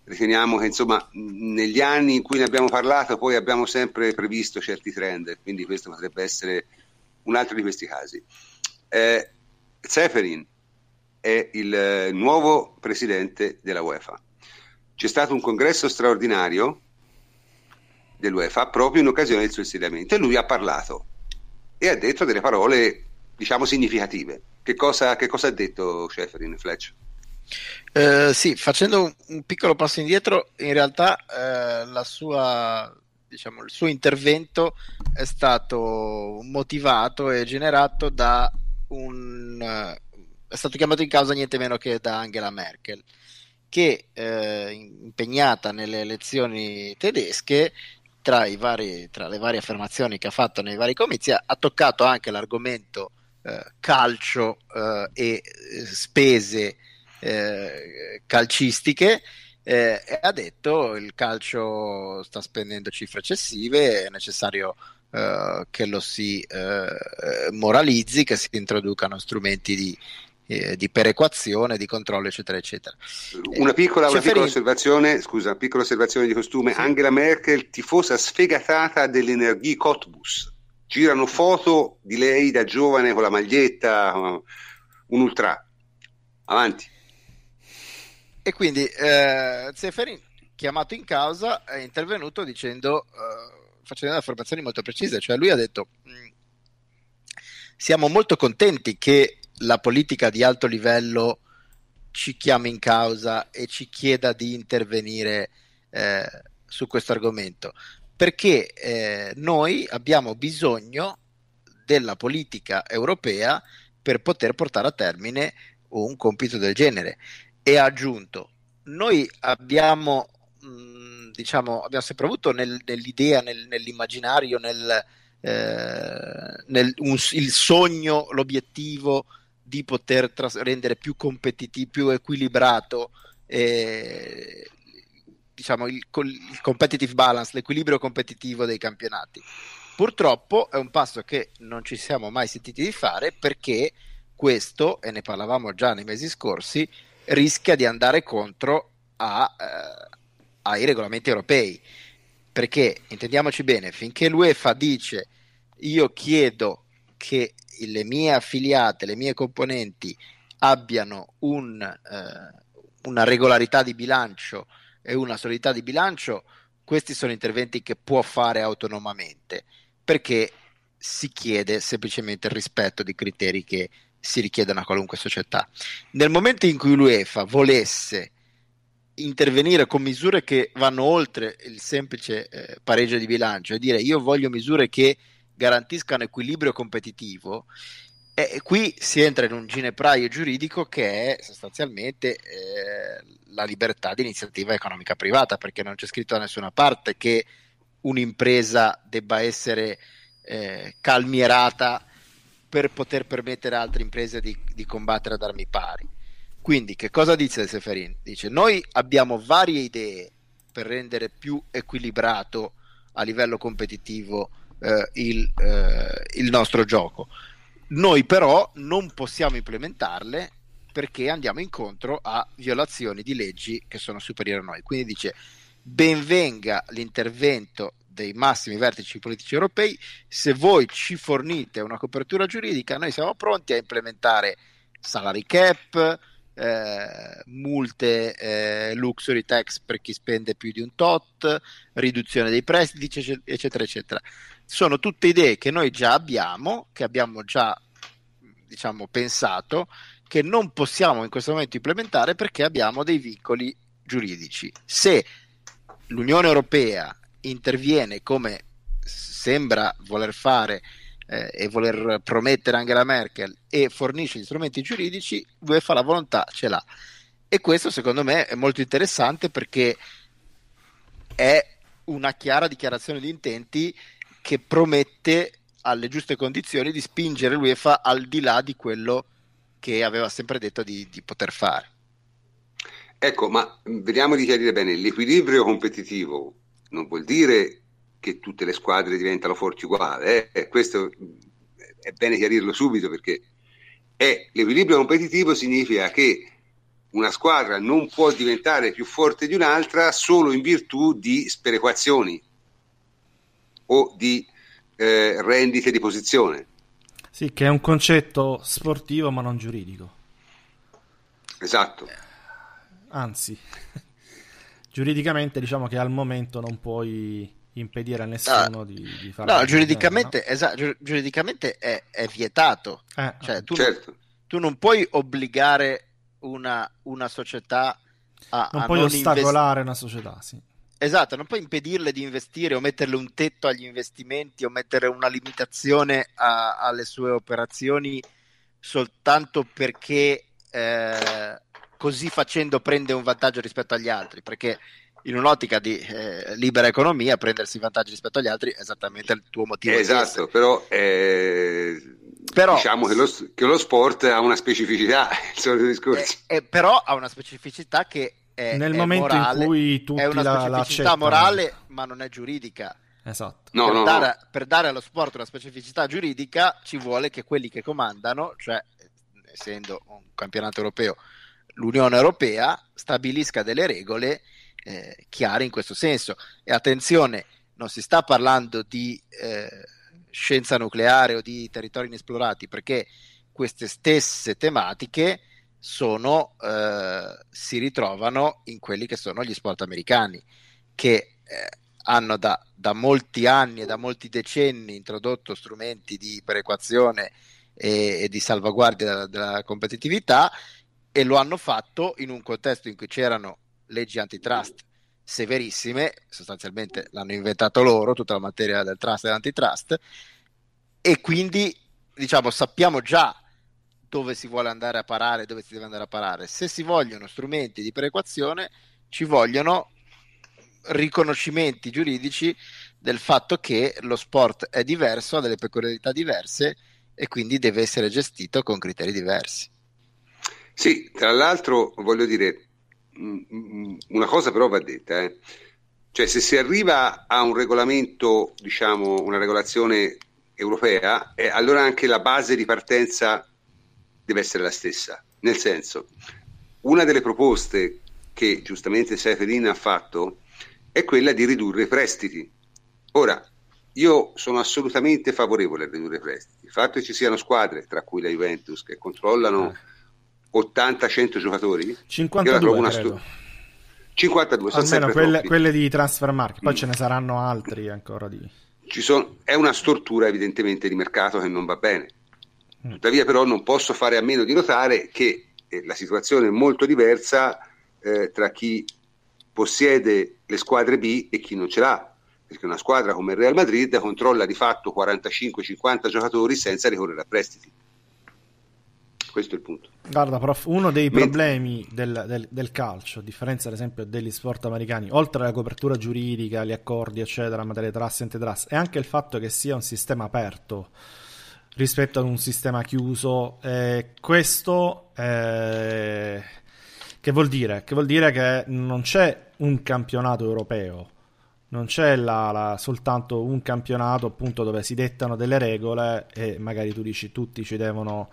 riteniamo che insomma negli anni in cui ne abbiamo parlato poi abbiamo sempre previsto certi trend, quindi questo potrebbe essere un altro di questi casi. Eh, Zeferin è il nuovo presidente della UEFA. C'è stato un congresso straordinario dell'UEFA proprio in occasione del suo insediamento e lui ha parlato e ha detto delle parole diciamo significative. Che cosa, che cosa ha detto Schäferin Fletch? Eh, sì, facendo un, piccolo passo indietro, in realtà eh, sua, diciamo, il suo intervento è stato motivato e generato da un... Eh, è stato chiamato in causa niente meno che da Angela Merkel, che eh, impegnata nelle elezioni tedesche tra, vari, tra, le varie affermazioni che ha fatto nei vari comizi ha, toccato anche l'argomento eh, calcio eh, e eh, spese eh, calcistiche eh, e ha detto il calcio sta spendendo cifre eccessive, è necessario eh, che lo si moralizzi, che si introducano strumenti di, eh, di perequazione, di controllo, eccetera, eccetera. Una piccola, una piccola osservazione, scusa, piccola osservazione di costume. Sì. Angela Merkel, tifosa sfegatata dell'Energie Cottbus. Girano foto di lei da giovane con la maglietta, un ultra. Avanti. E quindi eh, Zeferin, chiamato in causa, è intervenuto dicendo, eh, facendo delle affermazioni molto precise, cioè lui ha detto mm, siamo molto contenti che la politica di alto livello ci chiami in causa e ci chieda di intervenire eh, su questo argomento, perché eh, noi abbiamo bisogno della politica europea per poter portare a termine un compito del genere. E ha aggiunto, noi abbiamo, mh, mm, diciamo, abbiamo sempre avuto nel, nell'idea, nel, nell'immaginario, nel, eh, nel, un, il sogno, l'obiettivo di poter tras- rendere più competitivo, più equilibrato eh, diciamo, il, il competitive balance, l'equilibrio competitivo dei campionati. Purtroppo è un passo che non ci siamo mai sentiti di fare perché questo, e ne parlavamo già nei mesi scorsi, rischia di andare contro a, eh, ai regolamenti europei. Perché, intendiamoci bene, finché l'UEFA dice io chiedo che le mie affiliate, le mie componenti abbiano un, eh, una regolarità di bilancio e una solidità di bilancio, questi sono interventi che può fare autonomamente perché si chiede semplicemente il rispetto di criteri che si richiedono a qualunque società. Nel momento in cui l'UEFA volesse intervenire con misure che vanno oltre il semplice eh, pareggio di bilancio e dire io voglio misure che garantiscano equilibrio competitivo, eh, qui si entra in un ginepraio giuridico che è sostanzialmente eh, la libertà di iniziativa economica privata, perché non c'è scritto da nessuna parte che un'impresa debba essere eh, calmierata per poter permettere a altre imprese di, di, combattere ad armi pari. Quindi, che cosa dice Seferin? Dice: Noi abbiamo varie idee per rendere più equilibrato a livello competitivo eh, il, eh, il nostro gioco. Noi però non possiamo implementarle perché andiamo incontro a violazioni di leggi che sono superiori a noi. Quindi dice benvenga l'intervento dei massimi vertici politici europei, se voi ci fornite una copertura giuridica, noi siamo pronti a implementare salary cap, eh, multe eh, luxury tax per chi spende più di un tot, riduzione dei prestiti, eccetera, eccetera. Sono tutte idee che noi già abbiamo, che abbiamo già diciamo, pensato, che non possiamo in questo momento implementare perché abbiamo dei vincoli giuridici. Se l'Unione Europea interviene come sembra voler fare eh, e voler promettere Angela Merkel e fornisce gli strumenti giuridici, UEFA la volontà ce l'ha. E questo secondo me è molto interessante perché è una chiara dichiarazione di intenti che promette alle giuste condizioni di spingere l'UEFA al di là di quello che aveva sempre detto di, di poter fare. Ecco, ma vediamo di chiarire bene, l'equilibrio competitivo non vuol dire che tutte le squadre diventano forti uguali, eh? questo è bene chiarirlo subito perché è, l'equilibrio competitivo significa che una squadra non può diventare più forte di un'altra solo in virtù di sperequazioni o di eh, rendite di posizione. Sì, che è un concetto sportivo ma non giuridico. Esatto. Anzi, [laughs] giuridicamente diciamo che al momento non puoi impedire a nessuno ah, di, di fare... No, giuridicamente, no? Esatto, giuridicamente è, è vietato. Eh, cioè, tu, certo. non, tu, non, puoi obbligare una, una società a... Non a puoi non ostacolare invest... una società, sì. Esatto, non puoi impedirle di investire o metterle un tetto agli investimenti o mettere una limitazione a, alle sue operazioni soltanto perché eh, così facendo prende un vantaggio rispetto agli altri, perché in un'ottica di eh, libera economia prendersi vantaggi rispetto agli altri è esattamente il tuo motivo. Esatto, però, eh, però, diciamo che lo, che lo, sport ha una specificità, [laughs] il solito discorso. Eh, eh, però ha una specificità che è, nel è momento morale, in cui tutti è una la, specificità morale, ma non è giuridica. Esatto. No, per, no, dare, no. per, dare, allo sport una specificità giuridica ci vuole che quelli che comandano, cioè essendo un campionato europeo, l'Unione Europea stabilisca delle regole eh, chiare in questo senso. E attenzione, non si sta parlando di eh, scienza nucleare o di territori inesplorati, perché queste stesse tematiche sono, eh, si ritrovano in quelli che sono gli sport americani, che eh, hanno da, da, molti anni e da molti decenni introdotto strumenti di perequazione e, e di salvaguardia della, della competitività e lo hanno fatto in un contesto in cui c'erano leggi antitrust severissime, sostanzialmente l'hanno inventato loro, tutta la materia del trust e dell'antitrust, e quindi diciamo sappiamo già dove si vuole andare a parare, dove si deve andare a parare. Se si vogliono strumenti di perequazione, ci vogliono riconoscimenti giuridici del fatto che lo sport è diverso, ha delle peculiarità diverse e quindi deve essere gestito con criteri diversi. Sì, tra l'altro voglio dire, una cosa però va detta, eh. cioè se si arriva a un regolamento, diciamo una regolazione europea, eh, allora anche la base di partenza deve essere la stessa. Nel senso, una delle proposte che giustamente Seferin ha fatto è quella di ridurre i prestiti. Ora, io sono assolutamente favorevole a ridurre i prestiti. Il fatto che ci siano squadre, tra cui la Juventus, che controllano 80-100 giocatori, 52 una stu- 52, almeno quelle, quelle, di transfer market, poi mm. ce ne saranno altri ancora di... Sono, è una stortura evidentemente di mercato che non va bene. Mm. Tuttavia però non posso fare a meno di notare che eh, la situazione è molto diversa eh, tra chi possiede le squadre B e chi non ce l'ha, perché una squadra come il Real Madrid controlla di fatto 45-50 giocatori senza ricorrere a prestiti. Questo è il punto. Guarda, prof, uno dei problemi del, del, del, calcio, a differenza ad esempio degli sport americani, oltre alla copertura giuridica, gli accordi, eccetera, materia trust e antitrust, è anche il fatto che sia un sistema aperto rispetto ad un sistema chiuso. Eh, questo eh, che vuol dire? Che vuol dire che non c'è un campionato europeo, non c'è la, la, soltanto un campionato appunto dove si dettano delle regole e magari tu dici tutti ci devono,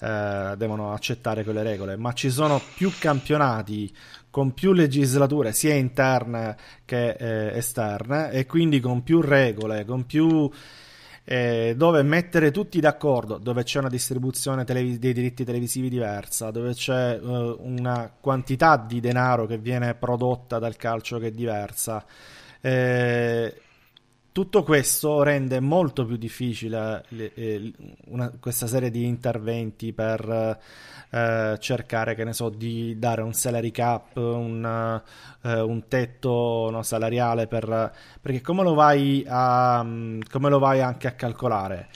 eh, devono accettare quelle regole, ma ci sono più campionati con più legislature sia interne che eh, esterne e quindi con più regole, con più eh, dove mettere tutti d'accordo, dove c'è una distribuzione televis- dei diritti televisivi diversa, dove c'è uh, una quantità di denaro che viene prodotta dal calcio che è diversa. Eh, tutto questo rende molto più difficile eh, una, questa serie di interventi per eh, cercare, che ne so, di dare un salary cap, un, eh, un tetto no, salariale per, perché come lo vai a, come lo vai anche a calcolare?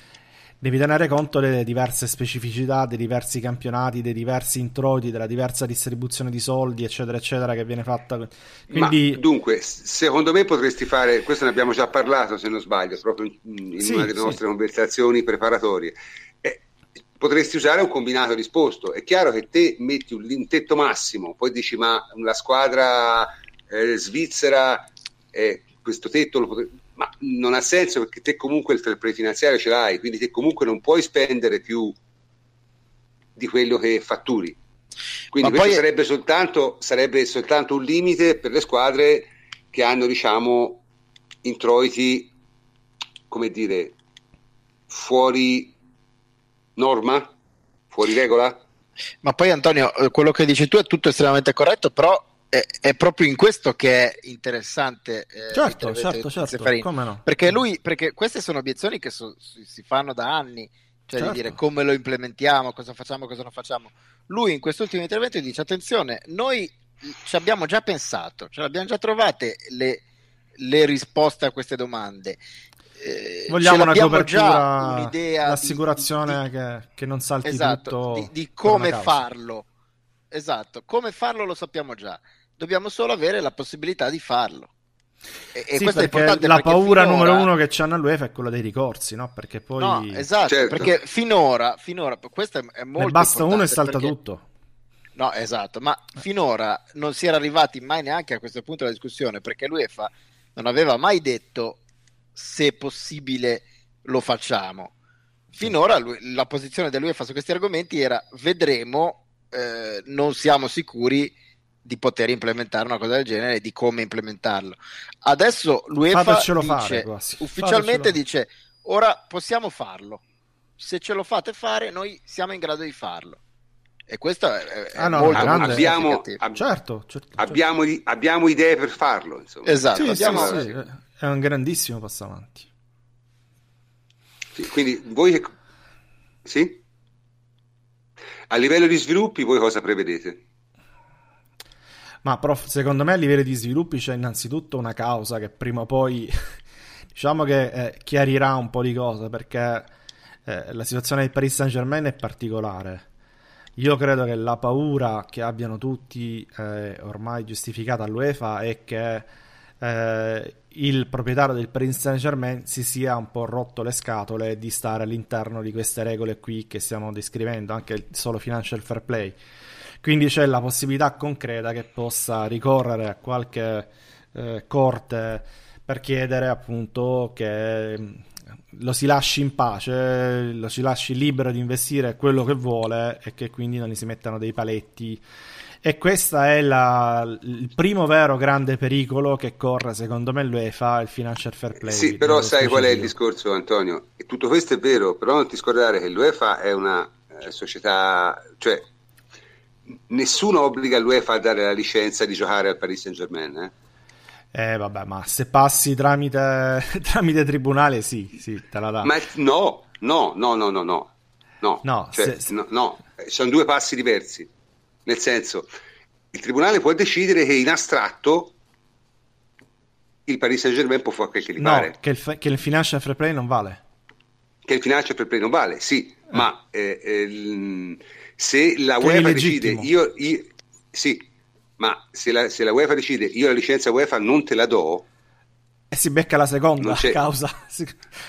Devi tenere conto delle diverse specificità, dei diversi campionati, dei diversi introiti, della diversa distribuzione di soldi, eccetera, eccetera, che viene fatta. Quindi... Ma, dunque, secondo me potresti fare, questo ne abbiamo già parlato se non sbaglio, proprio in, sì, una delle sì. nostre conversazioni preparatorie. Eh, potresti usare un combinato disposto. È chiaro che te metti un, un tetto massimo, poi dici ma la squadra eh, svizzera eh, questo tetto lo potresti ma non ha senso perché te comunque il fair play finanziario ce l'hai, quindi te comunque non puoi spendere più di quello che fatturi. Quindi ma questo sarebbe, soltanto, sarebbe soltanto un limite per le squadre che hanno, diciamo, introiti, come dire, fuori norma, fuori regola. Ma poi Antonio, eh, quello che dici tu è tutto estremamente corretto, però è, è, proprio in questo che è interessante. Eh, certo, certo, certo. No? Perché lui, perché queste sono obiezioni che so, si fanno da anni, cioè certo. di dire come lo implementiamo, cosa facciamo, cosa non facciamo. Lui in quest'ultimo intervento dice: attenzione, noi ci abbiamo già pensato, ce l'abbiamo già trovate le, le risposte a queste domande. Eh, Vogliamo una copertura, un'idea l'assicurazione di, di, che, che, non salti esatto, tutto di, di come farlo. Esatto, come farlo lo sappiamo già dobbiamo solo avere la possibilità di farlo. E, sì, questo è importante la paura finora... numero uno che c'hanno all'UEFA è quella dei ricorsi, no? Perché poi. No, esatto, certo. perché finora, finora, questo è molto. Ne basta uno e salta perché... tutto. No, esatto, ma finora non si era arrivati mai neanche a questo punto della discussione perché l'UEFA non aveva mai detto se possibile lo facciamo. Finora la posizione dell'UEFA su questi argomenti era vedremo, eh, non siamo sicuri di poter implementare una cosa del genere e di come implementarlo. Adesso l'UEFA dice, fare, ufficialmente dice ora possiamo farlo. Se ce lo fate fare, noi siamo in grado di farlo. E questo è, è ah, no, molto, molto abbiamo, ab- certo, certo, certo. Abbiamo, abbiamo, idee per farlo. Insomma. Esatto, sì, abbiamo... sì, sì, è un grandissimo passo avanti. quindi voi... Sì? A livello di sviluppi, voi cosa prevedete? Ma prof, secondo me a livello di sviluppi c'è innanzitutto una causa che prima o poi [laughs] diciamo che eh, chiarirà un po' di cose perché eh, la situazione del Paris Saint Germain è particolare. Io credo che la paura che abbiano tutti eh, ormai giustificata all'UEFA è che eh, il proprietario del Paris Saint Germain si sia un po' rotto le scatole di stare all'interno di queste regole qui che stiamo descrivendo, anche solo financial fair play. Quindi c'è la possibilità concreta che possa ricorrere a qualche eh, corte per chiedere appunto che mm, lo si lasci in pace, lo si lasci libero di investire quello che vuole e che quindi non gli si mettano dei paletti e questo è la, il primo vero grande pericolo che corre, secondo me, l'UEFA, il financial fair play. Sì, però sai qual è il discorso, Antonio? E tutto questo è vero, però non ti scordare che l'UEFA è una eh, società, cioè nessuno obbliga l'UEFA a dare la licenza di giocare al Paris Saint Germain. Eh? Eh vabbè, ma se passi tramite, [laughs] tramite tribunale, sì, sì, te la dà. Ma no, no, no, no, no, no. No, no, cioè, se, no, no, sono due passi diversi. Nel senso, il tribunale può decidere che in astratto il Paris Saint Germain può fare quel che gli no, pare. Che il, che il financial fair play non vale. Che il financial fair play non vale, sì, eh. ma eh, eh, se la che UEFA decide, io, io, sì, ma se la, se la UEFA decide io la licenza UEFA non te la do, e si becca la seconda causa. [laughs] Si,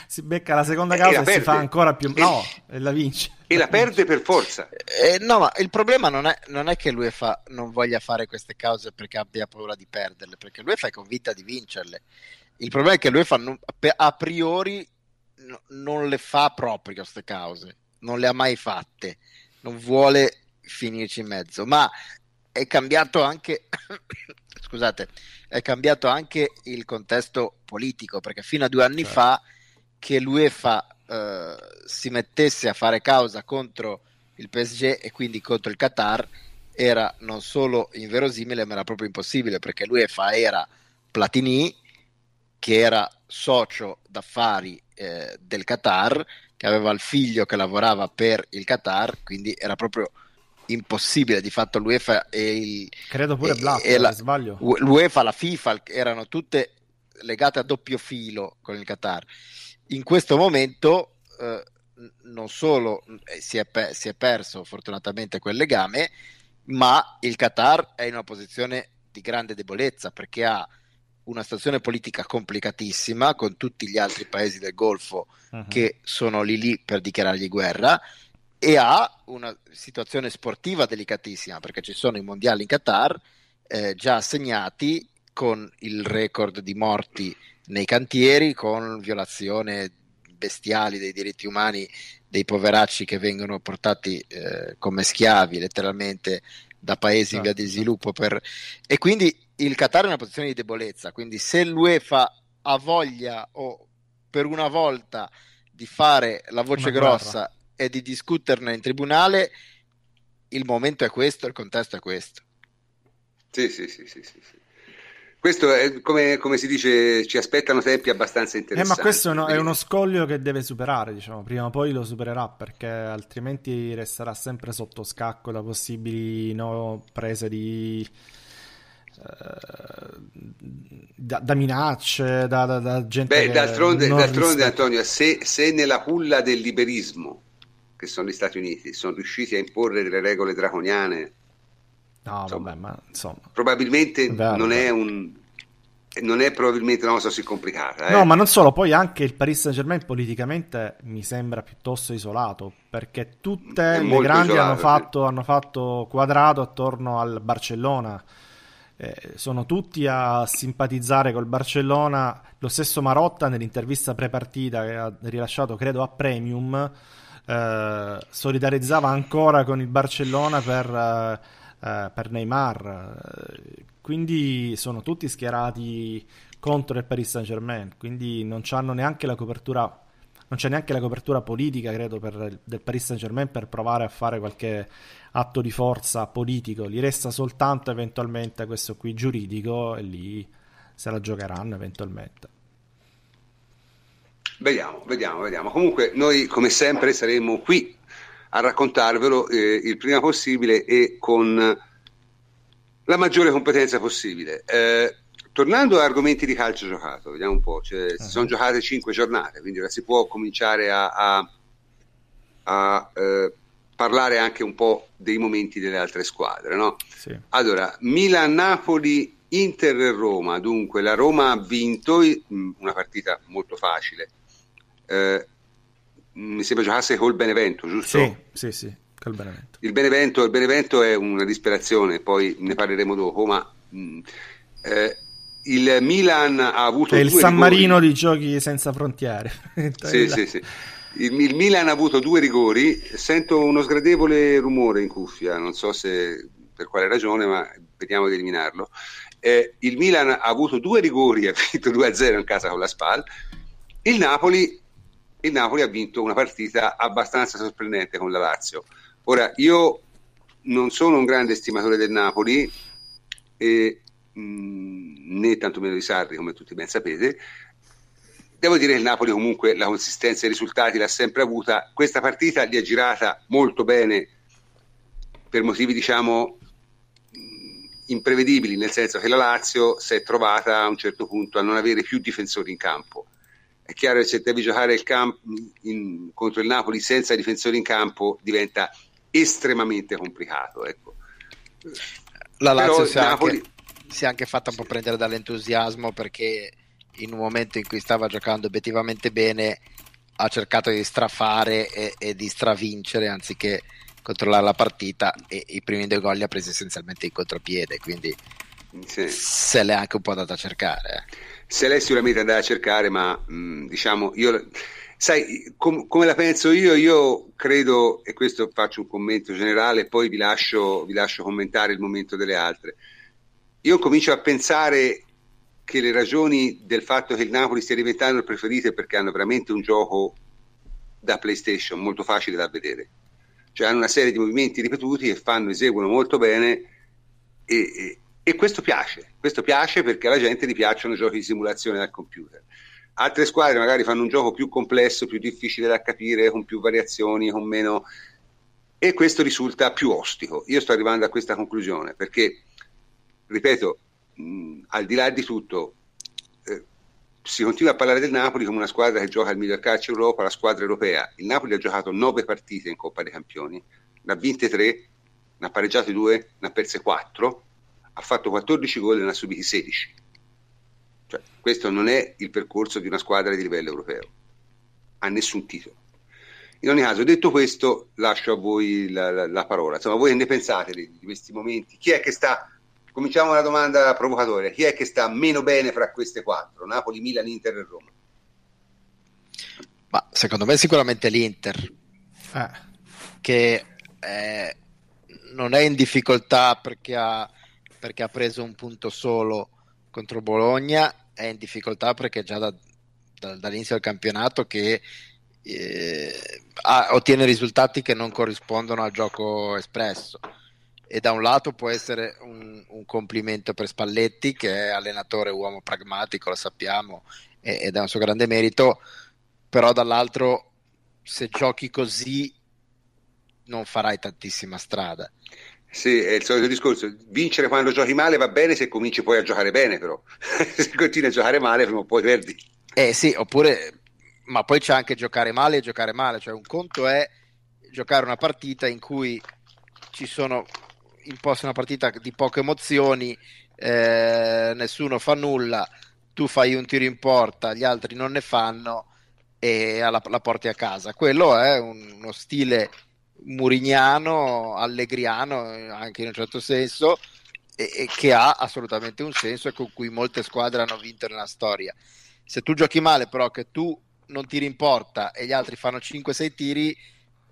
si, becca la seconda causa e, e si fa ancora più. No, e la vince. E la perde per forza. Eh, no, ma il problema non è, non è che l'UEFA non voglia fare queste cause perché abbia paura di perderle, perché l'UEFA è convinta di vincerle. Il problema è che l'UEFA non, a priori no, non le fa proprio queste cause, non le ha mai fatte, non vuole finirci in mezzo, ma è cambiato anche [coughs] scusate, è cambiato anche il contesto politico, perché fino a due anni certo. fa che l'UEFA eh, si mettesse a fare causa contro il PSG e quindi contro il Qatar era non solo inverosimile, ma era proprio impossibile, perché l'UEFA era Platini, che era socio d'affari eh, del Qatar, che aveva il figlio che lavorava per il Qatar, quindi era proprio impossibile di fatto l'UEFA e il credo pure Black e la, sbaglio. l'UEFA la FIFA erano tutte legate a doppio filo con il Qatar. In questo momento eh, non solo eh, si è, pe- si è perso fortunatamente quel legame ma il Qatar è in una posizione di grande debolezza perché ha una situazione politica complicatissima con tutti gli altri paesi del Golfo uh-huh. che sono lì lì per dichiarargli guerra e ha una situazione sportiva delicatissima perché ci sono i mondiali in Qatar eh, già assegnati con il record di morti nei cantieri, con violazione bestiali dei diritti umani dei poveracci che vengono portati eh, come schiavi letteralmente da paesi in via di certo. sviluppo per... e quindi il Qatar è in una posizione di debolezza quindi se l'UEFA ha voglia o per una volta di fare la voce una grossa guerra e di discuterne in tribunale, il momento è questo, il contesto è questo. Sì, sì, sì, sì, sì. Questo è come, come, si dice, ci aspettano tempi abbastanza interessanti. Eh, ma questo è, uno, è uno scoglio che deve superare, diciamo, prima o poi lo supererà perché altrimenti resterà sempre sotto scacco da possibili no, prese di da, da, minacce, da, da, da gente. Beh, d'altronde, d'altronde Antonio, se, se, nella culla del liberismo che sono gli Stati Uniti, sono riusciti a imporre delle regole draconiane. No, insomma, vabbè, ma insomma. Probabilmente vero, non è un non è probabilmente una cosa così complicata. Eh? No, ma non solo, poi anche il Paris Saint Germain politicamente mi sembra piuttosto isolato, perché tutte le grandi isolato, hanno, fatto, sì. hanno, fatto, quadrato attorno al Barcellona. Eh, sono tutti a simpatizzare col Barcellona. Lo stesso Marotta nell'intervista pre-partita che ha rilasciato, credo, a Premium, eh, solidarizzava ancora con il Barcellona per, eh, eh, per Neymar. Quindi sono tutti schierati contro il Paris Saint Germain, quindi non hanno neanche la copertura non c'è neanche la copertura politica, credo, per, del Paris Saint Germain per provare a fare qualche atto di forza politico. Gli resta soltanto eventualmente questo qui giuridico e lì se la giocheranno eventualmente. Vediamo, vediamo, vediamo. Comunque noi come sempre saremo qui a raccontarvelo eh, il prima possibile e con la maggiore competenza possibile. Eh, tornando a argomenti di calcio giocato, vediamo un po', cioè, uh-huh. si sono giocate cinque giornate, quindi ora si può cominciare a, a, a eh, parlare anche un po' dei momenti delle altre squadre. No? Sì. Allora, Milan-Napoli, Inter e Roma, dunque la Roma ha vinto mm, una partita molto facile. Eh, mi sembra giocasse col Benevento, giusto? Sì, sì, sì. Col Benevento. Il, Benevento, il Benevento è una disperazione, poi ne parleremo dopo, ma mh, mm, eh, il Milan ha avuto... È il San rigori. Marino di giochi senza frontiere. [laughs] sì, sì, sì. Il, il, Milan ha avuto due rigori, sento uno sgradevole rumore in cuffia, non so se per quale ragione, ma vediamo di eliminarlo. Eh, il Milan ha avuto due rigori, [laughs] ha vinto 2-0 in casa con la SPAL. Il Napoli, il Napoli ha vinto una partita abbastanza sorprendente con la Lazio. Ora, io non sono un grande stimatore del Napoli, e, mh, né tantomeno di Sarri, come tutti ben sapete, Devo dire che il Napoli comunque la consistenza e i risultati l'ha sempre avuta. Questa partita li ha girata molto bene per motivi diciamo imprevedibili, nel senso che la Lazio si è trovata a un certo punto a non avere più difensori in campo. È chiaro che se devi giocare il camp- in, contro il Napoli senza difensori in campo diventa estremamente complicato. Ecco. La Lazio si, Napoli... anche, si, è anche fatta un po' prendere dall'entusiasmo perché in un momento in cui stava giocando obiettivamente bene ha cercato di strafare e, e di stravincere anziché controllare la partita e i primi due gol li ha presi essenzialmente in contropiede quindi sì. se l'è anche un po' andata a cercare eh. se l'è sicuramente andata a cercare ma mh, diciamo io sai com- come la penso io io credo e questo faccio un commento generale poi vi lascio, vi lascio commentare il momento delle altre io comincio a pensare che le ragioni del fatto che il Napoli stia diventando il preferito è perché hanno veramente un gioco da PlayStation molto facile da vedere. Cioè hanno una serie di movimenti ripetuti che fanno, eseguono molto bene e, e, e questo piace. Questo piace perché alla gente gli piacciono i giochi di simulazione dal computer. Altre squadre magari fanno un gioco più complesso, più difficile da capire, con più variazioni, con meno... E questo risulta più ostico. Io sto arrivando a questa conclusione perché, ripeto, mh, al di là di tutto, eh, si continua a parlare del Napoli come una squadra che gioca al miglior calcio Europa, la squadra europea. Il Napoli ha giocato nove partite in Coppa dei Campioni, ne ha vinte tre, ne ha pareggiate due, ne ha perse quattro, ha fatto 14 gol e ne ha subiti 16. Cioè, questo non è il percorso di una squadra di livello europeo, ha nessun titolo. In ogni caso, detto questo, lascio a voi la, la, la parola. Insomma, voi ne pensate di questi momenti? Chi è che sta Cominciamo una domanda provocatoria. Chi è che sta meno bene fra queste quattro? Napoli, Milan, Inter e Roma? Ma secondo me sicuramente l'Inter, eh. che è, non è in difficoltà perché ha, perché ha, preso un punto solo contro Bologna, è in difficoltà perché già da, da, dall'inizio del campionato che eh, ha, ottiene risultati che non corrispondono al gioco espresso e da un lato può essere un, un, complimento per Spalletti che è allenatore uomo pragmatico, lo sappiamo, ed è un suo grande merito, però dall'altro se giochi così non farai tantissima strada. Sì, è il solito discorso. Vincere quando giochi male va bene se cominci poi a giocare bene, però [laughs] se continui a giocare male prima o poi perdi. Eh sì, oppure, ma poi c'è anche giocare male e giocare male, cioè un conto è giocare una partita in cui ci sono imposti una partita di poche emozioni, eh, nessuno fa nulla, tu fai un tiro in porta, gli altri non ne fanno e la, la porti a casa. Quello è un, uno stile murignano, allegriano anche in un certo senso e, e, che ha assolutamente un senso e con cui molte squadre hanno vinto nella storia. Se tu giochi male però che tu non tiri in porta e gli altri fanno 5-6 tiri,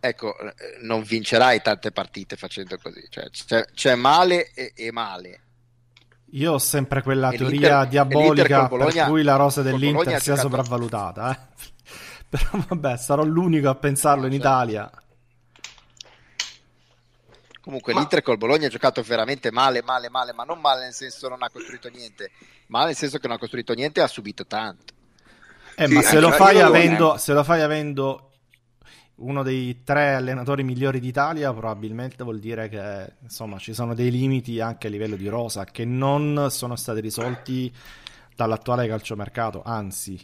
ecco, eh, non vincerai tante partite facendo così, cioè, c'è, c'è male e, e, male. Io ho sempre quella e teoria diabolica Bologna, per cui la rosa dell'Inter sia giocato... sopravvalutata, eh? [laughs] però vabbè, sarò l'unico a pensarlo in certo. Italia. Comunque ma... l'Inter col Bologna ha giocato veramente male, male, male, ma non male nel senso non ha costruito niente, male nel senso che non ha costruito niente e ha subito tanto. Eh, sì, ma se lo, avendo, se lo fai avendo uno dei tre allenatori migliori d'Italia, probabilmente vuol dire che insomma ci sono dei limiti anche a livello di rosa che non sono stati risolti dall'attuale calciomercato, anzi,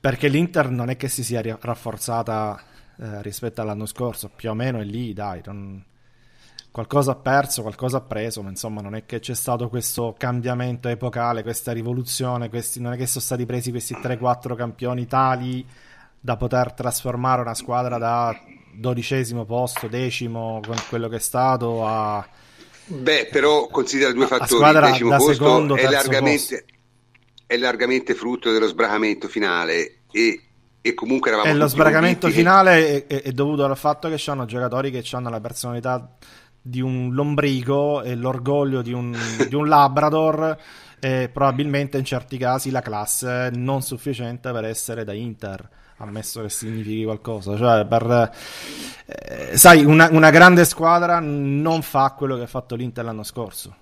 perché l'Inter non è che si sia rafforzata eh, rispetto all'anno scorso, più o meno è lì, dai, non... qualcosa ha perso, qualcosa ha preso, ma insomma non è che c'è stato questo cambiamento epocale, questa rivoluzione, questi... non è che sono stati presi questi 3-4 campioni tali da poter trasformare una squadra da dodicesimo posto, decimo con quello che è stato a... Beh, però considera due fattori. Il decimo posto secondo, è, largamente, posto. è largamente frutto dello sbracamento finale e, e comunque eravamo... E lo sbracamento finale è, è, dovuto al fatto che ci hanno giocatori che hanno la personalità di un lombrico e l'orgoglio di un, [laughs] di un labrador e probabilmente in certi casi la classe non sufficiente per essere da Inter ammesso che significhi qualcosa. Cioè, per, eh, sai, una, una, grande squadra non fa quello che ha fatto l'Inter l'anno scorso.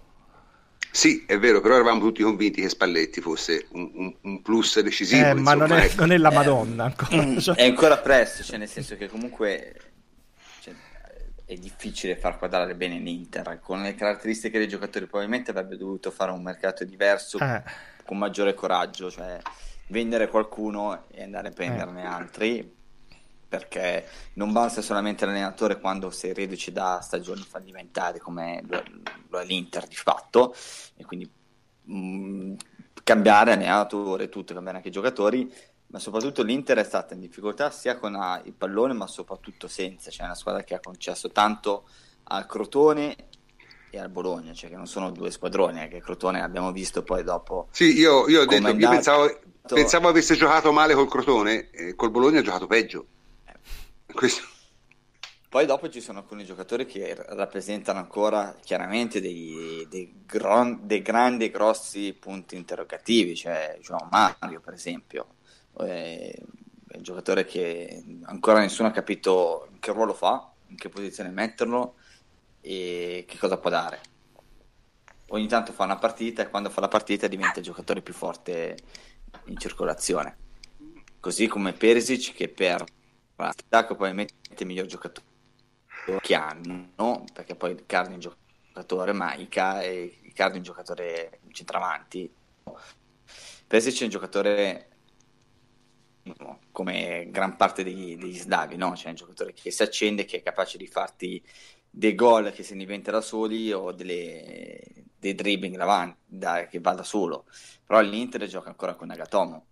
Sì, è vero, però eravamo tutti convinti che Spalletti fosse un, un, un plus decisivo. Eh, ma non è, ecco. non è, la Madonna ancora. Mm, cioè. È ancora presto, cioè nel senso che comunque cioè, è difficile far quadrare bene l'Inter. Con le caratteristiche dei giocatori probabilmente avrebbe dovuto fare un mercato diverso, eh. con maggiore coraggio. Cioè, vendere qualcuno e andare a prenderne eh. altri perché non basta solamente l'allenatore quando sei reduce da stagioni fallimentari come lo, è l'Inter di fatto e quindi mh, mm, cambiare allenatore tutto, cambiare anche i giocatori ma soprattutto l'Inter è stata in difficoltà sia con il pallone ma soprattutto senza, cioè una squadra che ha concesso tanto al Crotone e al Bologna, cioè che non sono due squadroni, eh, che Crotone abbiamo visto poi dopo. Sì, io, io ho detto, io pensavo, pensavo, avesse giocato male col Crotone, e col Bologna ha giocato peggio. Eh. Questo. Poi dopo ci sono alcuni giocatori che rappresentano ancora chiaramente dei, dei, gron, dei grandi e grossi punti interrogativi, cioè João Mario per esempio, è un giocatore che ancora nessuno ha capito che ruolo fa, in che posizione metterlo, e che cosa può dare. Ogni tanto fa una partita e quando fa la partita diventa il giocatore più forte in circolazione. Così come Perisic che per la attacco probabilmente è il miglior giocatore che hanno, perché poi il Cardi è un giocatore, ma è, Icardi è un giocatore centravanti. Perisic è un giocatore come gran parte degli, degli slavi, no? Cioè un giocatore che si accende, che è capace di farti dei gol che se ne inventa da soli o delle, dei dribbling davanti, da, che va da solo. Però l'Inter gioca ancora con Nagatomo.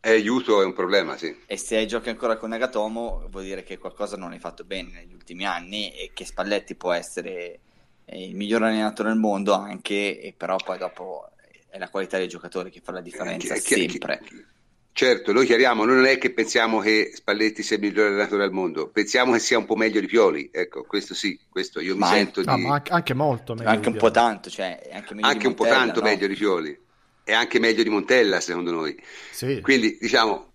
E aiuto è un problema, sì. E se giochi ancora con Nagatomo vuol dire che qualcosa non hai fatto bene negli ultimi anni e che Spalletti può essere eh, il miglior allenatore del mondo anche, e però poi dopo è la qualità dei giocatori che fa la differenza eh, chi, sempre. Chi, chi, Certo, noi chiariamo, noi non è che pensiamo che Spalletti sia il migliore allenatore al mondo, pensiamo che sia un po' meglio di Pioli, ecco, questo sì, questo io ma mi sento no, di... anche molto meglio Anche un po' tanto, cioè, anche, anche un po' tanto no? meglio di Pioli, e anche meglio di Montella secondo noi. Sì. Quindi, diciamo,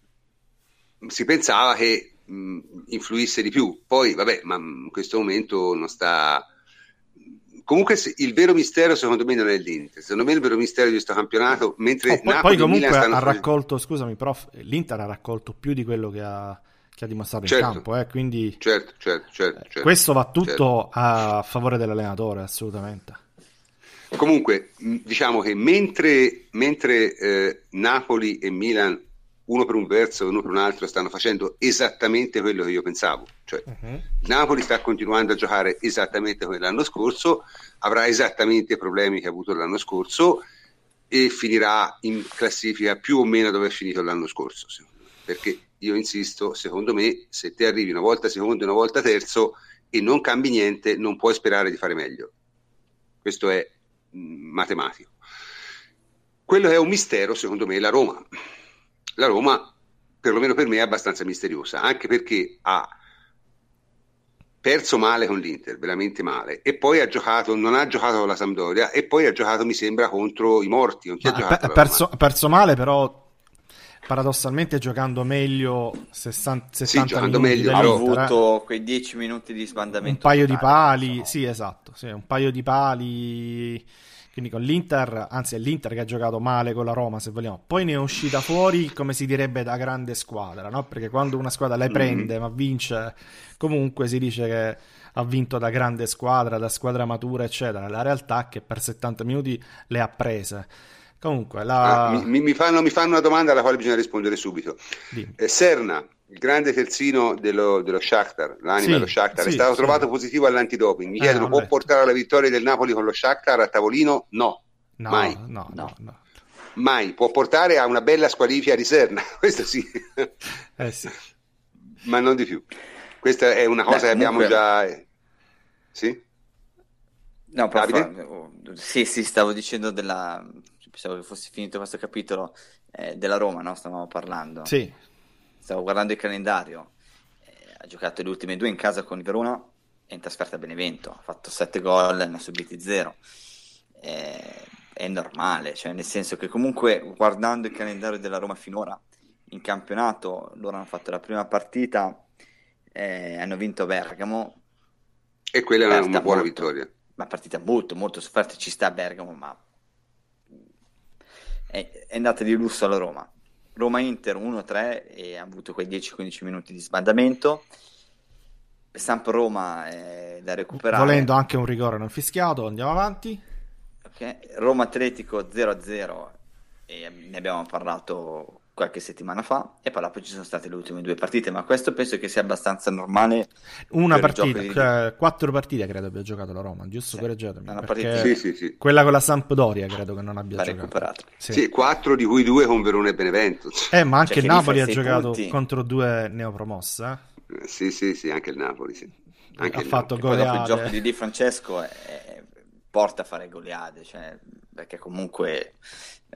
si pensava che mh, influisse di più, poi vabbè, ma in questo momento non sta comunque il vero mistero secondo me non è l'Inter secondo me il vero mistero di questo campionato mentre oh, poi, poi comunque ha raccolto scusami prof l'Inter ha raccolto più di quello che ha, che ha dimostrato certo, in campo eh, quindi certo, certo, certo, eh, certo. questo va tutto certo. a favore dell'allenatore assolutamente. Comunque diciamo che mentre, mentre eh, Napoli e Milan uno per un verso e uno per un altro stanno facendo esattamente quello che io pensavo. Cioè, uh-huh. Napoli sta continuando a giocare esattamente come l'anno scorso, avrà esattamente i problemi che ha avuto l'anno scorso e finirà in classifica più o meno dove è finito l'anno scorso. Perché io insisto, secondo me, se te arrivi una volta secondo e una volta terzo e non cambi niente, non puoi sperare di fare meglio. Questo è mh, matematico. Quello che è un mistero, secondo me, è la Roma la Roma, perlomeno per me, è abbastanza misteriosa, anche perché ha perso male con l'Inter, veramente male, e poi ha giocato, non ha giocato con la Sampdoria, e poi ha giocato, mi sembra, contro i morti. Non ha per, perso, perso male, però paradossalmente giocando meglio 60, 70 sì, giocando meglio, ha avuto eh. quei 10 minuti di sbandamento un paio totale, di pali, so. sì esatto sì, un paio di pali quindi con l'Inter, anzi è l'Inter che ha giocato male con la Roma se vogliamo, poi ne è uscita fuori come si direbbe da grande squadra, no? perché quando una squadra le prende mm. ma vince, comunque si dice che ha vinto da grande squadra, da squadra matura eccetera, la realtà è che per 70 minuti le ha prese. Comunque, la... ah, mi, mi, fanno, mi, fanno, una domanda alla quale bisogna rispondere subito. Eh, Serna, il grande terzino dello, dello Shakhtar, l'anima sì, dello Shakhtar, sì, è stato sì. trovato positivo all'antidoping. Mi eh, chiedono, può portare alla vittoria del Napoli con lo Shakhtar a tavolino? No, no mai. No, no, no. Mai. Può portare a una bella squalifica di Serna, [laughs] questo sì. Eh, sì. Ma non di più. Questa è una cosa Beh, che abbiamo comunque... già... Eh, sì? No, Davide? Sì, sì, stavo dicendo della... Pensavo che fosse finito questo capitolo eh, della Roma, no? Stavamo parlando. Sì stavo guardando il calendario, eh, ha giocato le ultime due in casa con il Verona e in trasferta a Benevento, ha fatto 7 gol, ne ha subiti 0. Eh, è normale, cioè nel senso che comunque guardando il calendario della Roma finora, in campionato loro hanno fatto la prima partita, eh, hanno vinto Bergamo. E quella è una buona molto, vittoria. Una partita molto, molto sofferta, ci sta Bergamo, ma è, è andata di lusso alla Roma. Roma-Inter 1-3 e ha avuto quei 10-15 minuti di sbandamento. Samp-Roma è da recuperare. Volendo anche un rigore non fischiato, andiamo avanti. Okay. Roma-Atletico 0-0 e ne abbiamo parlato qualche settimana fa e poi dopo ci sono state le ultime due partite, ma questo penso che sia abbastanza normale. Una partita, di... cioè, quattro partite credo abbia giocato la Roma, giusto? Sì, Correggetemi. Partita... Sì, sì, sì. Quella con la Sampdoria credo che non abbia Va giocato. recuperato. Sì. sì. quattro di cui due con Verona e Benevento. Eh, ma anche cioè, il Napoli ha giocato punti. contro due neopromosse. Eh? Sì, sì, sì, anche il Napoli, sì. Anche ha fatto goleade. Il gioco di Di Francesco è... porta a fare goleade, cioè, perché comunque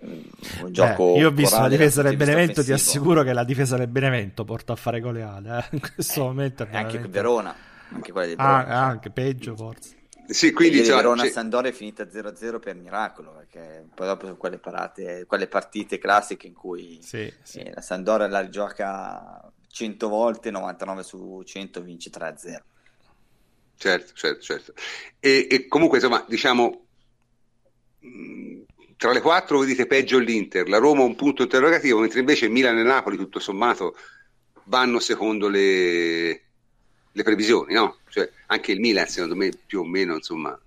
un gioco Beh, io ho visto la difesa del Benevento offensivo. ti assicuro che la difesa del Benevento porta a fare goleade eh? in questo eh, momento è veramente... anche Verona anche quella di Verona ah, anche peggio forse sì, quindi cioè, Verona c'è... Sandoria è finita 0-0 per miracolo perché poi dopo sono quelle, parate, quelle partite classiche in cui sì, sì. Eh, la Sandoria la rigioca 100 volte 99 su 100 vince 3-0 certo certo certo e, e comunque insomma diciamo tra le quattro vedete peggio l'Inter, la Roma un punto interrogativo, mentre invece Milan e Napoli tutto sommato vanno secondo le, le previsioni, no? Cioè, anche il Milan secondo me più o meno insomma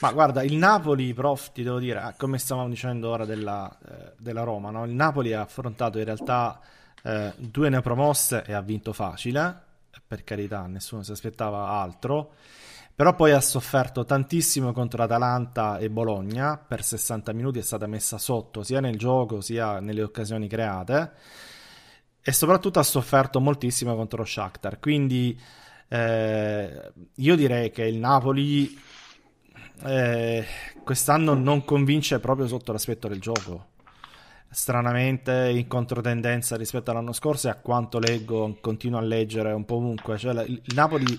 ma guarda, il Napoli, prof, ti devo dire, come stavamo dicendo ora della, eh, della Roma, no? il Napoli ha affrontato in realtà eh, due neopromosse e ha vinto facile, per carità, nessuno si aspettava altro. Però poi ha sofferto tantissimo contro Atalanta e Bologna, per 60 minuti è stata messa sotto sia nel gioco sia nelle occasioni create e soprattutto ha sofferto moltissimo contro Shakhtar. Quindi eh, io direi che il Napoli eh, quest'anno non convince proprio sotto l'aspetto del gioco. Stranamente in controtendenza rispetto all'anno scorso e a quanto leggo, continuo a leggere un po' ovunque. Cioè, il Napoli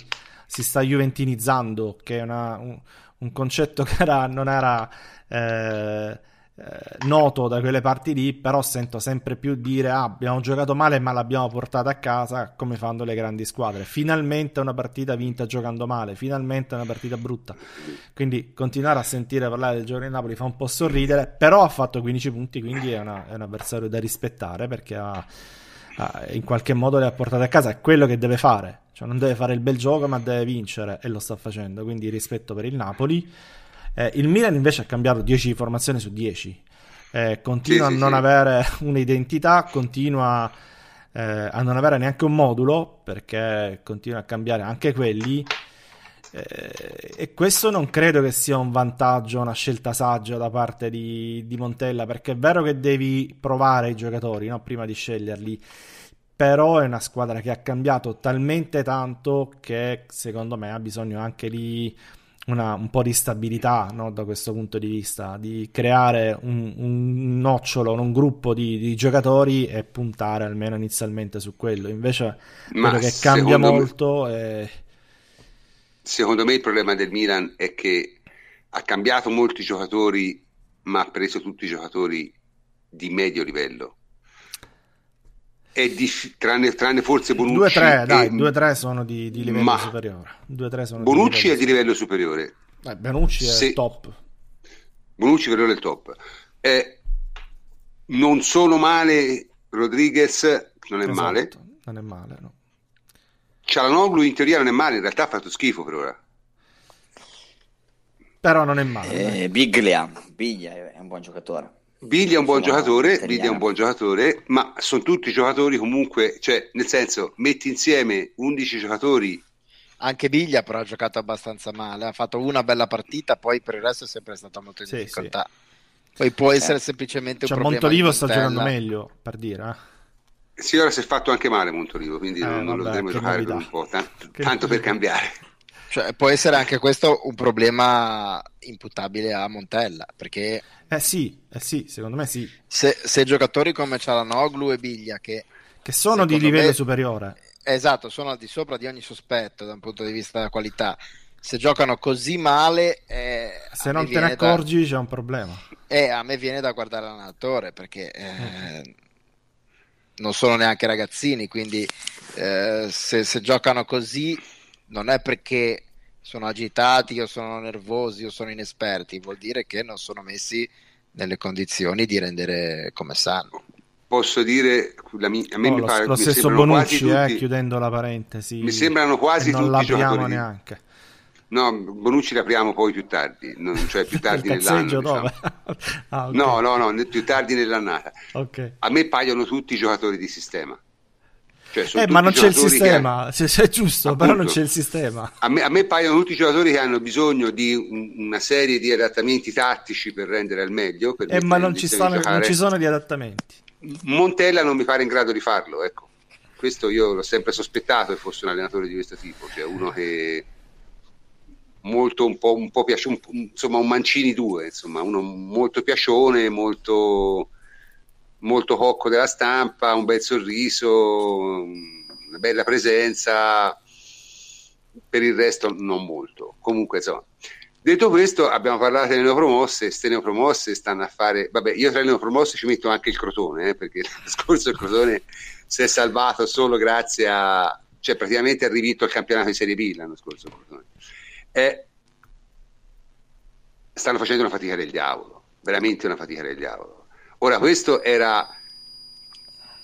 si sta juventinizzando, che è una, un, un, concetto [laughs] che era, non era eh, eh, noto da quelle parti lì, però sento sempre più dire ah, abbiamo giocato male ma l'abbiamo portata a casa come fanno le grandi squadre. Finalmente una partita vinta giocando male, finalmente una partita brutta. Quindi continuare a sentire parlare del gioco di Napoli fa un po' sorridere, però ha fatto 15 punti, quindi è, una, è un avversario da rispettare perché ha in qualche modo le ha portate a casa, è quello che deve fare, cioè non deve fare il bel gioco ma deve vincere e lo sta facendo, quindi rispetto per il Napoli. Eh, il Milan invece ha cambiato 10 formazioni su 10, eh, continua sì, a non sì. avere [laughs] un'identità, continua eh, a non avere neanche un modulo perché continua a cambiare anche quelli. Eh, e questo non credo che sia un vantaggio, una scelta saggia da parte di, di Montella, perché è vero che devi provare i giocatori no? prima di sceglierli, però è una squadra che ha cambiato talmente tanto che secondo me ha bisogno anche di una, un po' di stabilità no? da questo punto di vista, di creare un, un nocciolo, un gruppo di, di, giocatori e puntare almeno inizialmente su quello. Invece Ma quello che cambia molto me... è Secondo me il problema del Milan è che ha cambiato molti giocatori, ma ha preso tutti i giocatori di medio livello. Dif- tranne, tranne, forse Bonucci. 2-3, dai, 2-3 sono di, di livello ma superiore. Bonucci di è di livello superiore. Eh, Bonucci è Se... top. Bonucci per ora è il top. Eh, non sono male Rodriguez, non è esatto, male. Non è male, no. Cialanoglu in teoria non è male, in realtà ha fatto schifo per ora. Però non è male. Eh, Biglia, Biglia è un buon giocatore. Biglia è un buon giocatore, Biglia è un buon giocatore, ma sono tutti giocatori comunque, cioè nel senso, metti insieme 11 giocatori anche Biglia però ha giocato abbastanza male, ha fatto una bella partita, poi per il resto è sempre stata molto in sì, difficoltà. Sì. Poi può essere eh. semplicemente un cioè, problema. Montolivo sta giocando meglio, per dire. Eh. Sì, ora si è fatto anche male Montolivo, quindi eh, non, non lo dovremmo giocare per un po', tanto, tanto per cambiare. Cioè, può essere anche questo un problema imputabile a Montella, perché... Eh sì, eh sì, secondo me sì. Se, se giocatori come Cialanoglu e Biglia, che... Che sono di livello me, superiore. Esatto, sono al di sopra di ogni sospetto da un punto di vista della qualità. Se giocano così male... Eh, se non te ne accorgi da... c'è un problema. Eh, a me viene da guardare l'allenatore, perché... Eh, mm. Non sono neanche ragazzini, quindi eh, se, se giocano così non è perché sono agitati o sono nervosi o sono inesperti, vuol dire che non sono messi nelle condizioni di rendere come sanno. Posso dire, a me oh, mi pare lo stesso Bonucci, eh, tutti, chiudendo la parentesi, mi sembrano quasi non tutti giocatori. neanche. No, Bonucci l'apriamo poi più tardi, non, cioè più [laughs] tardi nell'anno. Diciamo. [laughs] ah, okay. No, no, no, più tardi nell'annata. Okay. A me paiono tutti giocatori di sistema. Cioè, eh, ma non c'è il sistema, che... se, se è giusto, Appunto, però non c'è il sistema. A me, a me, paiono tutti i giocatori che hanno bisogno di un, una serie di adattamenti tattici per rendere al meglio. Eh, ma non ci, stanno, non ci, sono gli adattamenti. Montella non mi pare in grado di farlo, ecco. Questo io l'ho sempre sospettato che fosse un allenatore di questo tipo, cioè uno che molto un po', un po piace, un, insomma un Mancini 2, insomma, uno molto piacione, molto molto cocco della stampa, un bel sorriso, una bella presenza, per il resto non molto. Comunque, insomma, detto questo, abbiamo parlato delle neopromosse, queste neopromosse stanno a fare, vabbè, io tra le neopromosse ci metto anche il Crotone, eh, perché [laughs] l'anno scorso il Crotone si è salvato solo grazie a, cioè praticamente ha rivinto il campionato di Serie B l'anno scorso il Crotone. Eh, stanno facendo una fatica del diavolo, veramente una fatica del diavolo Ora, questo era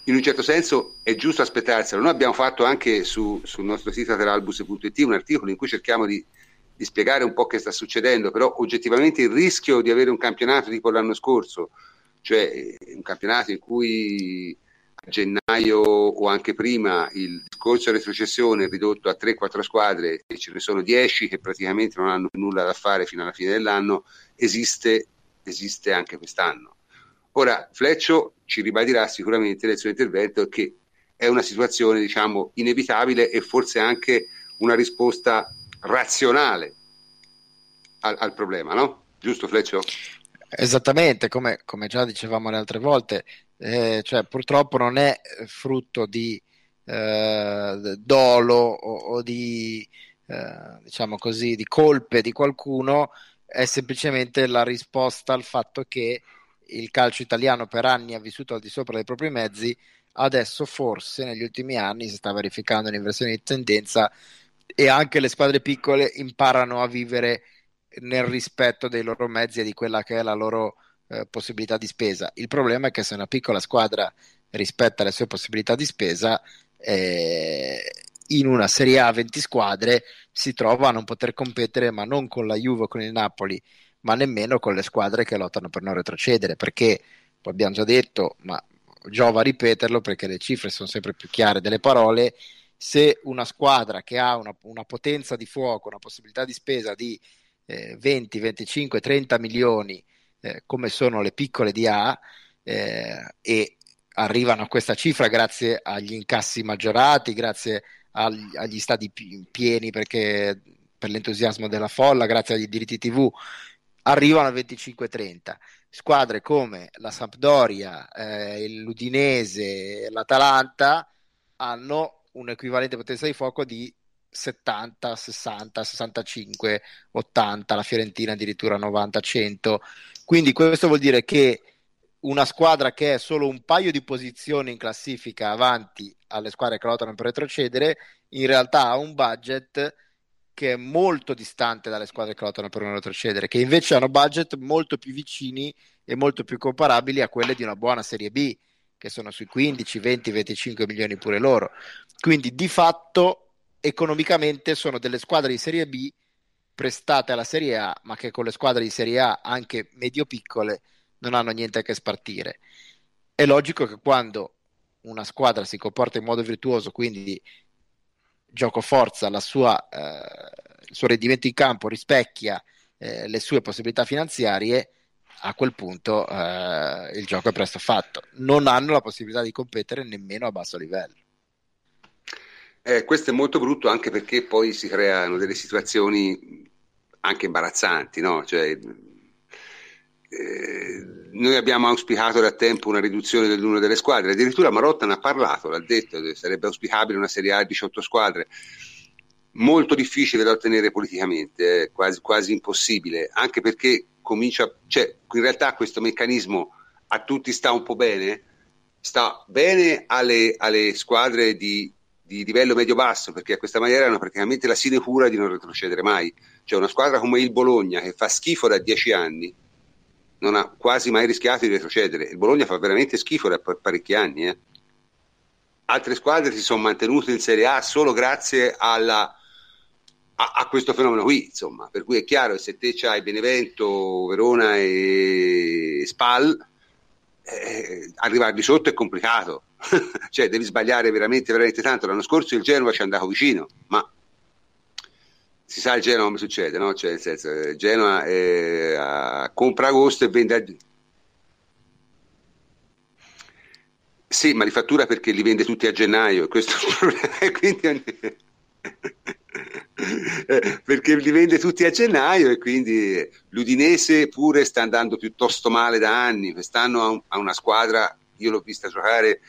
in un certo senso è giusto aspettarselo. Noi abbiamo fatto anche su, sul nostro sito ateralbus.it un articolo in cui cerchiamo di, di, spiegare un po' che sta succedendo, però oggettivamente il rischio di avere un campionato tipo l'anno scorso, cioè un campionato in cui gennaio o anche prima il discorso di retrocessione è ridotto a 3-4 squadre e ce ne sono 10 che praticamente non hanno nulla da fare fino alla fine dell'anno, esiste, esiste anche quest'anno Ora, Fleccio ci ribadirà sicuramente nel suo intervento che è una situazione, diciamo, inevitabile e forse anche una risposta razionale al, al problema, no? Giusto, Fleccio? Esattamente, come, come già dicevamo le altre volte, eh, cioè purtroppo non è frutto di eh, dolo o, o di, eh, diciamo così, di colpe di qualcuno, è semplicemente la risposta al fatto che il calcio italiano per anni ha vissuto al di sopra dei propri mezzi, adesso forse negli ultimi anni si sta verificando un'inversione di tendenza e anche le squadre piccole imparano a vivere nel rispetto dei loro mezzi e di quella che è la loro eh, possibilità di spesa. Il problema è che se una piccola squadra rispetta le sue possibilità di spesa, eh, in una Serie A 20 squadre si trova a non poter competere, ma non con la Juve o con il Napoli, ma nemmeno con le squadre che lottano per non retrocedere, perché poi abbiamo già detto, ma giova ripeterlo perché le cifre sono sempre più chiare delle parole, se una squadra che ha una, una potenza di fuoco, una possibilità di spesa di eh, 20, 25, 30 milioni, eh, come sono le piccole di A, eh, e arrivano a questa cifra grazie agli incassi maggiorati, grazie agli, agli stadi pieni perché per l'entusiasmo della folla, grazie agli diritti TV arrivano a 25-30. Squadre come la Sampdoria, eh, l'Udinese, l'Atalanta hanno un equivalente potenza di fuoco di 70, 60, 65, 80, la Fiorentina addirittura 90, 100. Quindi questo vuol dire che una squadra che è solo un paio di posizioni in classifica avanti alle squadre che lottano per retrocedere, in realtà ha un budget che è molto distante dalle squadre che lottano per non retrocedere, che invece hanno budget molto più vicini e molto più comparabili a quelle di una buona Serie B, che sono sui 15, 20, 25 milioni pure loro. Quindi di fatto economicamente sono delle squadre di Serie B prestate alla Serie A, ma che con le squadre di Serie A, anche medio-piccole, non hanno niente a che spartire. È logico che quando una squadra si comporta in modo virtuoso, quindi gioco forza, sua, eh, il suo rendimento in campo rispecchia eh, le sue possibilità finanziarie, a quel punto eh, il gioco è presto fatto. Non hanno la possibilità di competere nemmeno a basso livello. Eh, questo è molto brutto anche perché poi si creano delle situazioni anche imbarazzanti, no? Cioè, eh, noi abbiamo auspicato da tempo una riduzione del numero delle squadre, addirittura Marotta ne ha parlato, l'ha detto, sarebbe auspicabile una Serie A di 18 squadre, molto difficile da ottenere politicamente, eh, quasi, quasi, impossibile, anche perché comincia, cioè, in realtà questo meccanismo a tutti sta un po' bene, sta bene alle, alle squadre di, di livello medio-basso, perché a questa maniera hanno praticamente la sinecura di non retrocedere mai. Cioè una squadra come il Bologna, che fa schifo da dieci anni, non ha quasi mai rischiato di retrocedere. Il Bologna fa veramente schifo da parecchi anni. Eh. Altre squadre si sono mantenute in Serie A solo grazie alla, a, a, questo fenomeno qui, insomma. Per cui è chiaro se te c'hai Benevento, Verona e Spal, eh, arrivare di sotto è complicato. [laughs] cioè devi sbagliare veramente, veramente tanto. L'anno scorso il Genova ci è andato vicino, ma si sa il Genoa come succede, no? Cioè, nel senso, il Genoa eh, compra agosto e vende a... Sì, ma li fattura perché li vende tutti a gennaio, questo è il [laughs] problema. Quindi... [laughs] perché li vende tutti a gennaio e quindi l'Udinese pure sta andando piuttosto male da anni. Quest'anno ha, una squadra, io l'ho vista giocare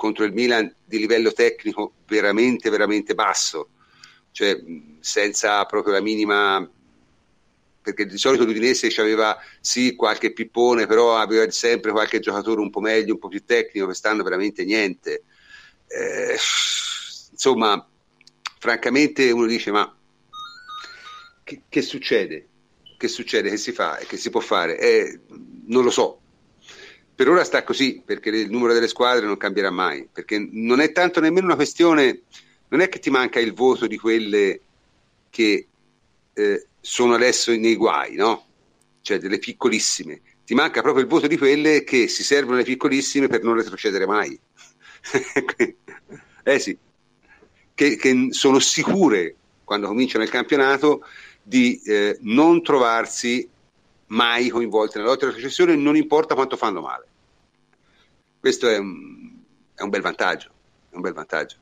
contro il Milan di livello tecnico veramente, veramente basso cioè senza proprio la minima perché di solito l'Udinese aveva sì qualche pippone, però aveva sempre qualche giocatore un po' meglio, un po' più tecnico, quest'anno veramente niente. Eh, insomma, francamente uno dice ma che, che, succede? Che succede? Che si fa? Che si può fare? Eh, non lo so. Per ora sta così, perché il numero delle squadre non cambierà mai, perché non è tanto nemmeno una questione non è che ti manca il voto di quelle che eh, sono adesso nei guai, no? Cioè delle piccolissime. Ti manca proprio il voto di quelle che si servono le piccolissime per non retrocedere mai. [laughs] eh sì, che, che, sono sicure quando cominciano il campionato di eh, non trovarsi mai coinvolte nella lotta alla retrocessione, non importa quanto fanno male. Questo è un, è un bel vantaggio, è un bel vantaggio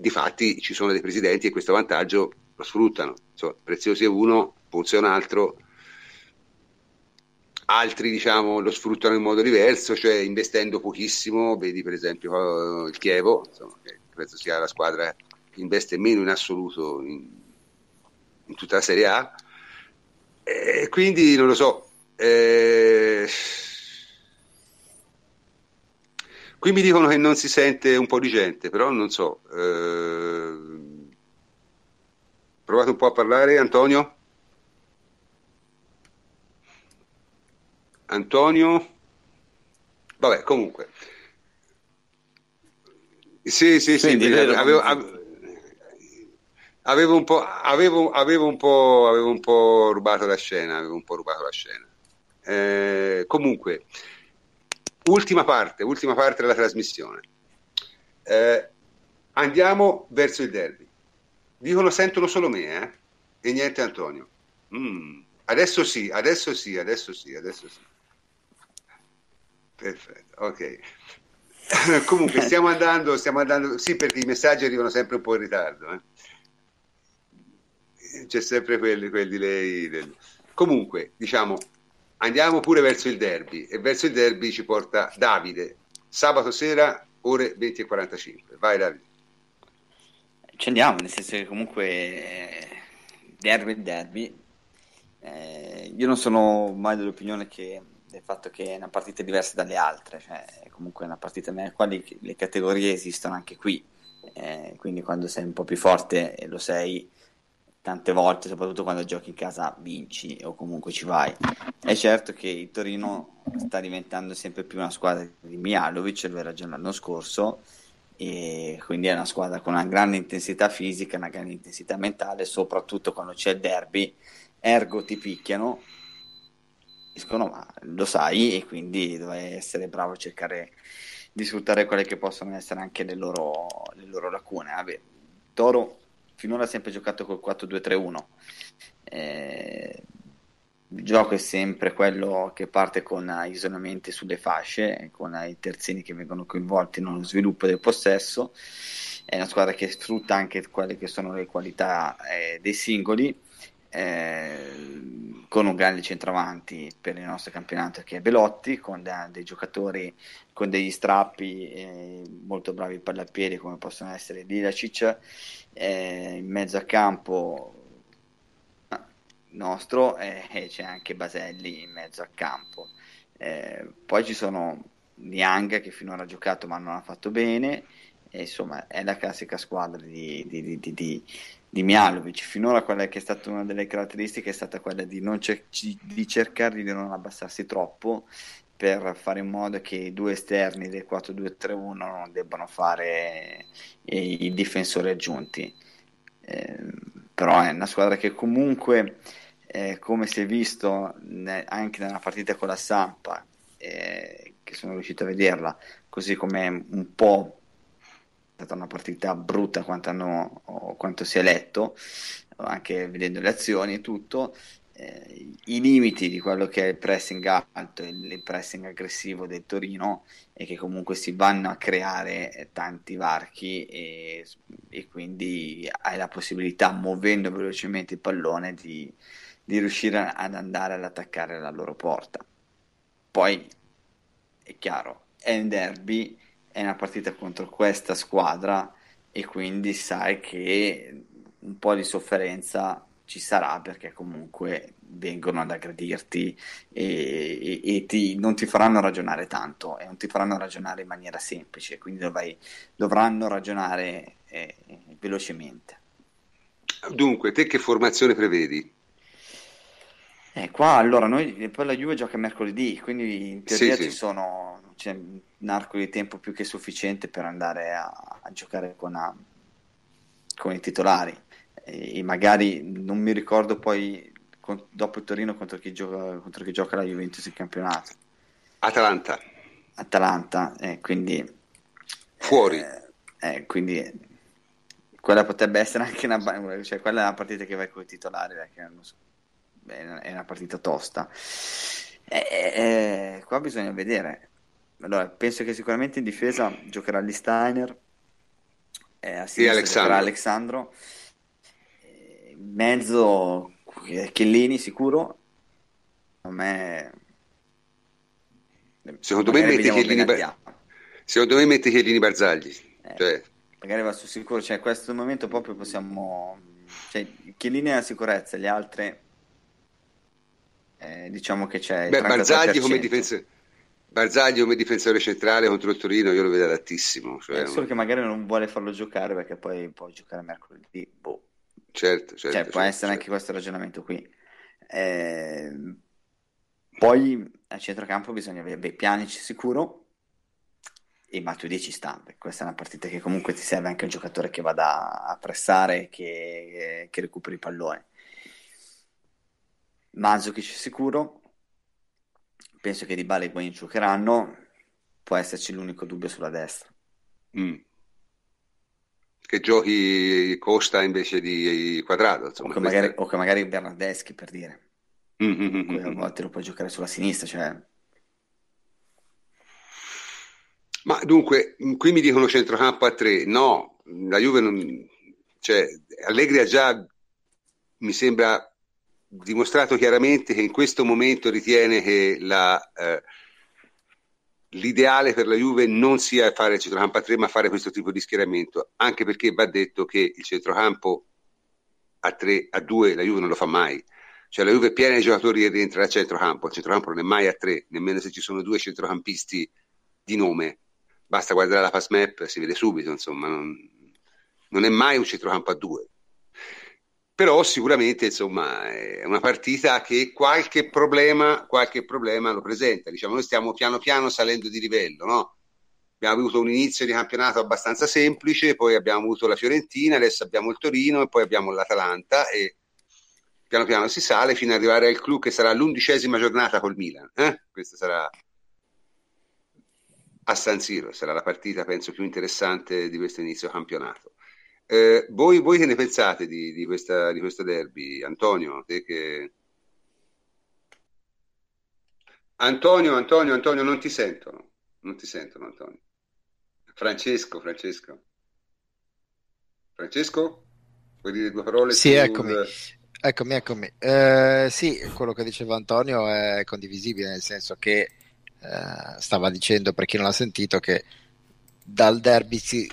difatti ci sono dei presidenti che questo vantaggio lo sfruttano. Insomma, Preziosi è uno, Pozzo è un altro, altri diciamo, lo sfruttano in modo diverso, cioè investendo pochissimo, vedi per esempio il Chievo, insomma, che penso sia la squadra che investe meno in assoluto in, in tutta la Serie A. E quindi non lo so. Eh, Qui mi dicono che non si sente un po' di gente, però non so. Eh... Provate un po' a parlare, Antonio? Antonio? Vabbè, comunque. Sì, sì, sì, avevo, avevo, un po', avevo, avevo, un po', avevo un po' rubato la scena, avevo un po' rubato la scena. Eh, comunque, ultima parte, ultima parte della trasmissione. Eh, andiamo verso il derby. Dicono sentono solo me, eh? E niente Antonio. Mm. Adesso sì, adesso sì, adesso sì, adesso sì. Perfetto, ok. [laughs] Comunque stiamo andando, stiamo andando, sì perché i messaggi arrivano sempre un po' in ritardo. Eh? C'è sempre quelli, quelli lei. Del... Comunque, diciamo, andiamo pure verso il derby e verso il derby ci porta Davide. Sabato sera ore 20 e 45 vai Davide. Ci andiamo nel senso che comunque eh, derby e derby. Eh, io non sono mai dell'opinione che del fatto che è una partita diversa dalle altre cioè è comunque una partita nella quale le categorie esistono anche qui. Eh, quindi quando sei un po' più forte e lo sei tante volte, soprattutto quando giochi in casa, vinci o comunque ci vai. È certo che il Torino sta diventando sempre più una squadra di Mialovic, lo era già l'anno scorso, e quindi è una squadra con una grande intensità fisica, una grande intensità mentale, soprattutto quando c'è il derby, ergo ti picchiano, ma lo sai e quindi dovrai essere bravo a cercare di sfruttare quelle che possono essere anche le loro, le loro lacune. Vabbè, Toro finora ha sempre giocato col 4-2-3-1. Eh, il gioco è sempre quello che parte con isolamenti sulle fasce, con i terzini che vengono coinvolti nello sviluppo del possesso. È una squadra che sfrutta anche quelle che sono le qualità eh, dei singoli eh, con un grande centravanti per il nostro campionato che è Belotti, con de- dei giocatori con degli strappi eh, molto bravi per la piedi come possono essere Dilacic, eh, in mezzo a campo nostro e c'è anche Baselli in mezzo a campo. Eh, poi ci sono Niang che finora ha giocato ma non ha fatto bene, e, insomma è la classica squadra di, di, di, di di Mialovic. Finora quella che è stata una delle caratteristiche è stata quella di, cer- di cercare di non abbassarsi troppo per fare in modo che i due esterni del 4-2-3-1 non debbano fare i, i difensori aggiunti. Eh, però è una squadra che comunque, eh, come si è visto ne- anche nella partita con la Sampa, eh, che sono riuscito a vederla, così come un po' stata una partita brutta quanto, hanno, quanto si è letto, anche vedendo le azioni e tutto. Eh, I limiti di quello che è il pressing alto e il pressing aggressivo del Torino è che comunque si vanno a creare tanti varchi e, e quindi hai la possibilità, muovendo velocemente il pallone, di, di riuscire ad andare ad attaccare la loro porta. Poi è chiaro, è un derby è una partita contro questa squadra e quindi sai che un po' di sofferenza ci sarà perché comunque vengono ad aggredirti e, e, e ti, non ti faranno ragionare tanto e non ti faranno ragionare in maniera semplice, quindi dovrai, dovranno ragionare eh, velocemente. Dunque, te che formazione prevedi? Eh, qua allora noi poi la Juve gioca mercoledì, quindi in teoria sì, ci sì. sono c'è un arco di tempo più che sufficiente per andare a, a giocare con, a, con, i titolari. E, e, magari non mi ricordo poi con, dopo il Torino contro chi, gioca, contro chi gioca la Juventus in campionato. Atalanta. Atalanta, eh, quindi fuori. Eh, eh, quindi quella potrebbe essere anche una, cioè, quella è una partita che vai con i titolari perché so, è una partita tosta. Eh, eh, qua bisogna vedere allora, penso che sicuramente in difesa giocherà Lee Steiner, eh, a sinistra Alexandro. Alexandro. Eh, mezzo Chiellini sicuro. A me... Secondo me, metti Chiellini, Bar... Secondo me metti Chiellini Barzagli. Eh, cioè... Magari va su sicuro, cioè in questo momento proprio possiamo... Cioè, Chiellini è la sicurezza, gli altri... Eh, diciamo che c'è... Beh, Barzagli come difensore Barzagli come difensore centrale contro il Torino io lo vedo adattissimo. Cioè, eh, solo che magari non vuole farlo giocare perché poi può giocare mercoledì. Boh. Certo, certo. Cioè, certo, può essere certo. anche questo ragionamento qui. Eh, poi a centrocampo bisogna avere beh, Pjanic sicuro e Matuidi ci sta. Questa è una partita che comunque ti serve anche un giocatore che vada a pressare che, che recuperi il pallone. Mandzukic sicuro, penso che Di Bale e Guain giocheranno, può esserci l'unico dubbio sulla destra. Mm. Che giochi Costa invece di Quadrato. Insomma, o, che magari, o, che magari, Bernardeschi per dire. Mm-hmm. A volte lo puoi giocare sulla sinistra. Cioè... Ma dunque, qui mi dicono centrocampo a tre. No, la Juve non... Cioè, Allegri ha già, mi sembra, dimostrato chiaramente che in questo momento ritiene che la, eh, l'ideale per la Juve non sia fare il centrocampo a 3 ma fare questo tipo di schieramento anche perché va detto che il centrocampo a 3 a 2 la Juve non lo fa mai. Cioè la Juve è piena di giocatori che rientrano al centrocampo il centrocampo non è mai a 3 nemmeno se ci sono due centrocampisti di nome. Basta guardare la pass map si vede subito insomma non, non è mai un centrocampo a 2 però sicuramente insomma è una partita che qualche problema, qualche problema lo presenta. Diciamo, noi stiamo piano piano salendo di livello, no? Abbiamo avuto un inizio di campionato abbastanza semplice, poi abbiamo avuto la Fiorentina, adesso abbiamo il Torino e poi abbiamo l'Atalanta e piano piano si sale fino ad arrivare al clou che sarà l'undicesima giornata col Milan. Eh? Questa sarà a San Siro, sarà la partita penso più interessante di questo inizio campionato. Eh, voi, voi, che ne pensate di, di, questa, di questo derby? Antonio, te che... Antonio, Antonio, Antonio, non ti sentono. Non ti sentono, Antonio. Francesco, Francesco. Francesco? Vuoi dire due parole? Sì, sul... eccomi. Eccomi, eccomi. Eh, sì, quello che diceva Antonio è condivisibile, nel senso che eh, stava dicendo, per chi non l'ha sentito, che dal derby si,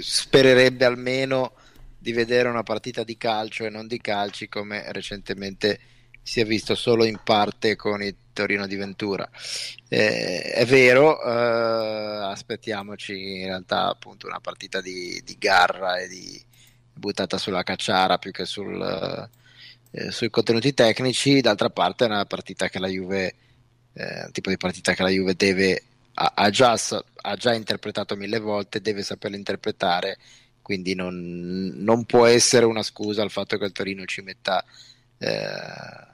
spererebbe almeno di vedere una partita di calcio e non di calci come recentemente si è visto solo in parte con il Torino di Ventura. Eh, è vero, eh, aspettiamoci in realtà appunto una partita di, di, garra e di buttata sulla cacciara più che sul, eh, sui contenuti tecnici, d'altra parte è una partita che la Juve, eh, un tipo di partita che la Juve deve ha, già, ha già interpretato mille volte, deve saperlo interpretare, quindi non, non, può essere una scusa il fatto che il Torino ci metta eh,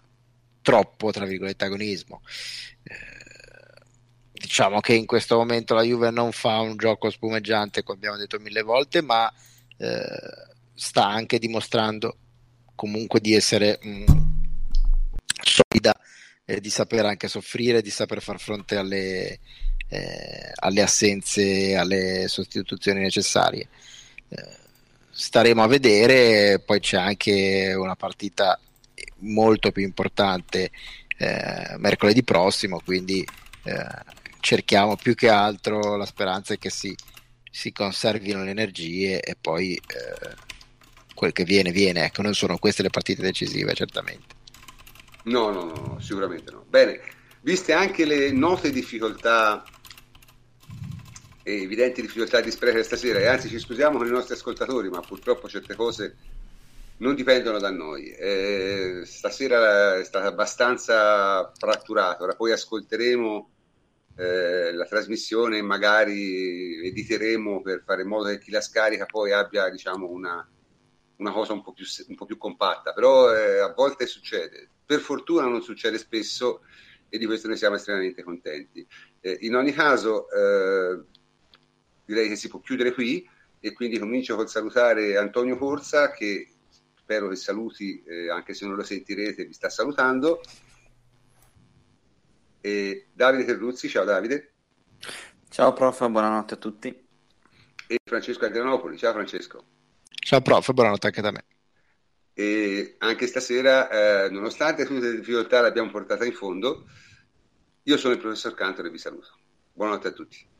troppo, tra virgolette, agonismo. Eh, diciamo che in questo momento la Juve non fa un gioco spumeggiante, come abbiamo detto mille volte, ma eh, sta anche dimostrando comunque di essere mh, mm, solida, eh, di saper anche soffrire, di saper far fronte alle, eh, alle assenze, alle sostituzioni necessarie. Eh, staremo a vedere, poi c'è anche una partita molto più importante eh, mercoledì prossimo, quindi eh, cerchiamo più che altro la speranza che si, si conservino le energie e poi eh, quel che viene viene, ecco, non sono queste le partite decisive certamente. No, no, no, sicuramente no. Bene, viste anche le note difficoltà e evidenti difficoltà di spreco stasera. E anzi ci scusiamo con i nostri ascoltatori ma purtroppo certe cose non dipendono da noi. Eh, stasera è stata abbastanza fratturata ora poi ascolteremo eh, la trasmissione e magari editeremo per fare in modo che chi la scarica poi abbia diciamo una, una cosa un po' più, un po più compatta. Però eh, a volte succede. Per fortuna non succede spesso e di questo noi siamo estremamente contenti. Eh, in ogni caso eh, direi che si può chiudere qui e quindi comincio col salutare Antonio Corsa che spero che saluti, eh, anche se non lo sentirete, vi sta salutando. E Davide Terruzzi, ciao Davide. Ciao prof, buonanotte a tutti. E Francesco Adrianopoli, ciao Francesco. Ciao prof, buonanotte anche da me. E anche stasera, eh, nonostante tutte le difficoltà l'abbiamo portata in fondo, io sono il professor Cantor e vi saluto. Buonanotte a tutti.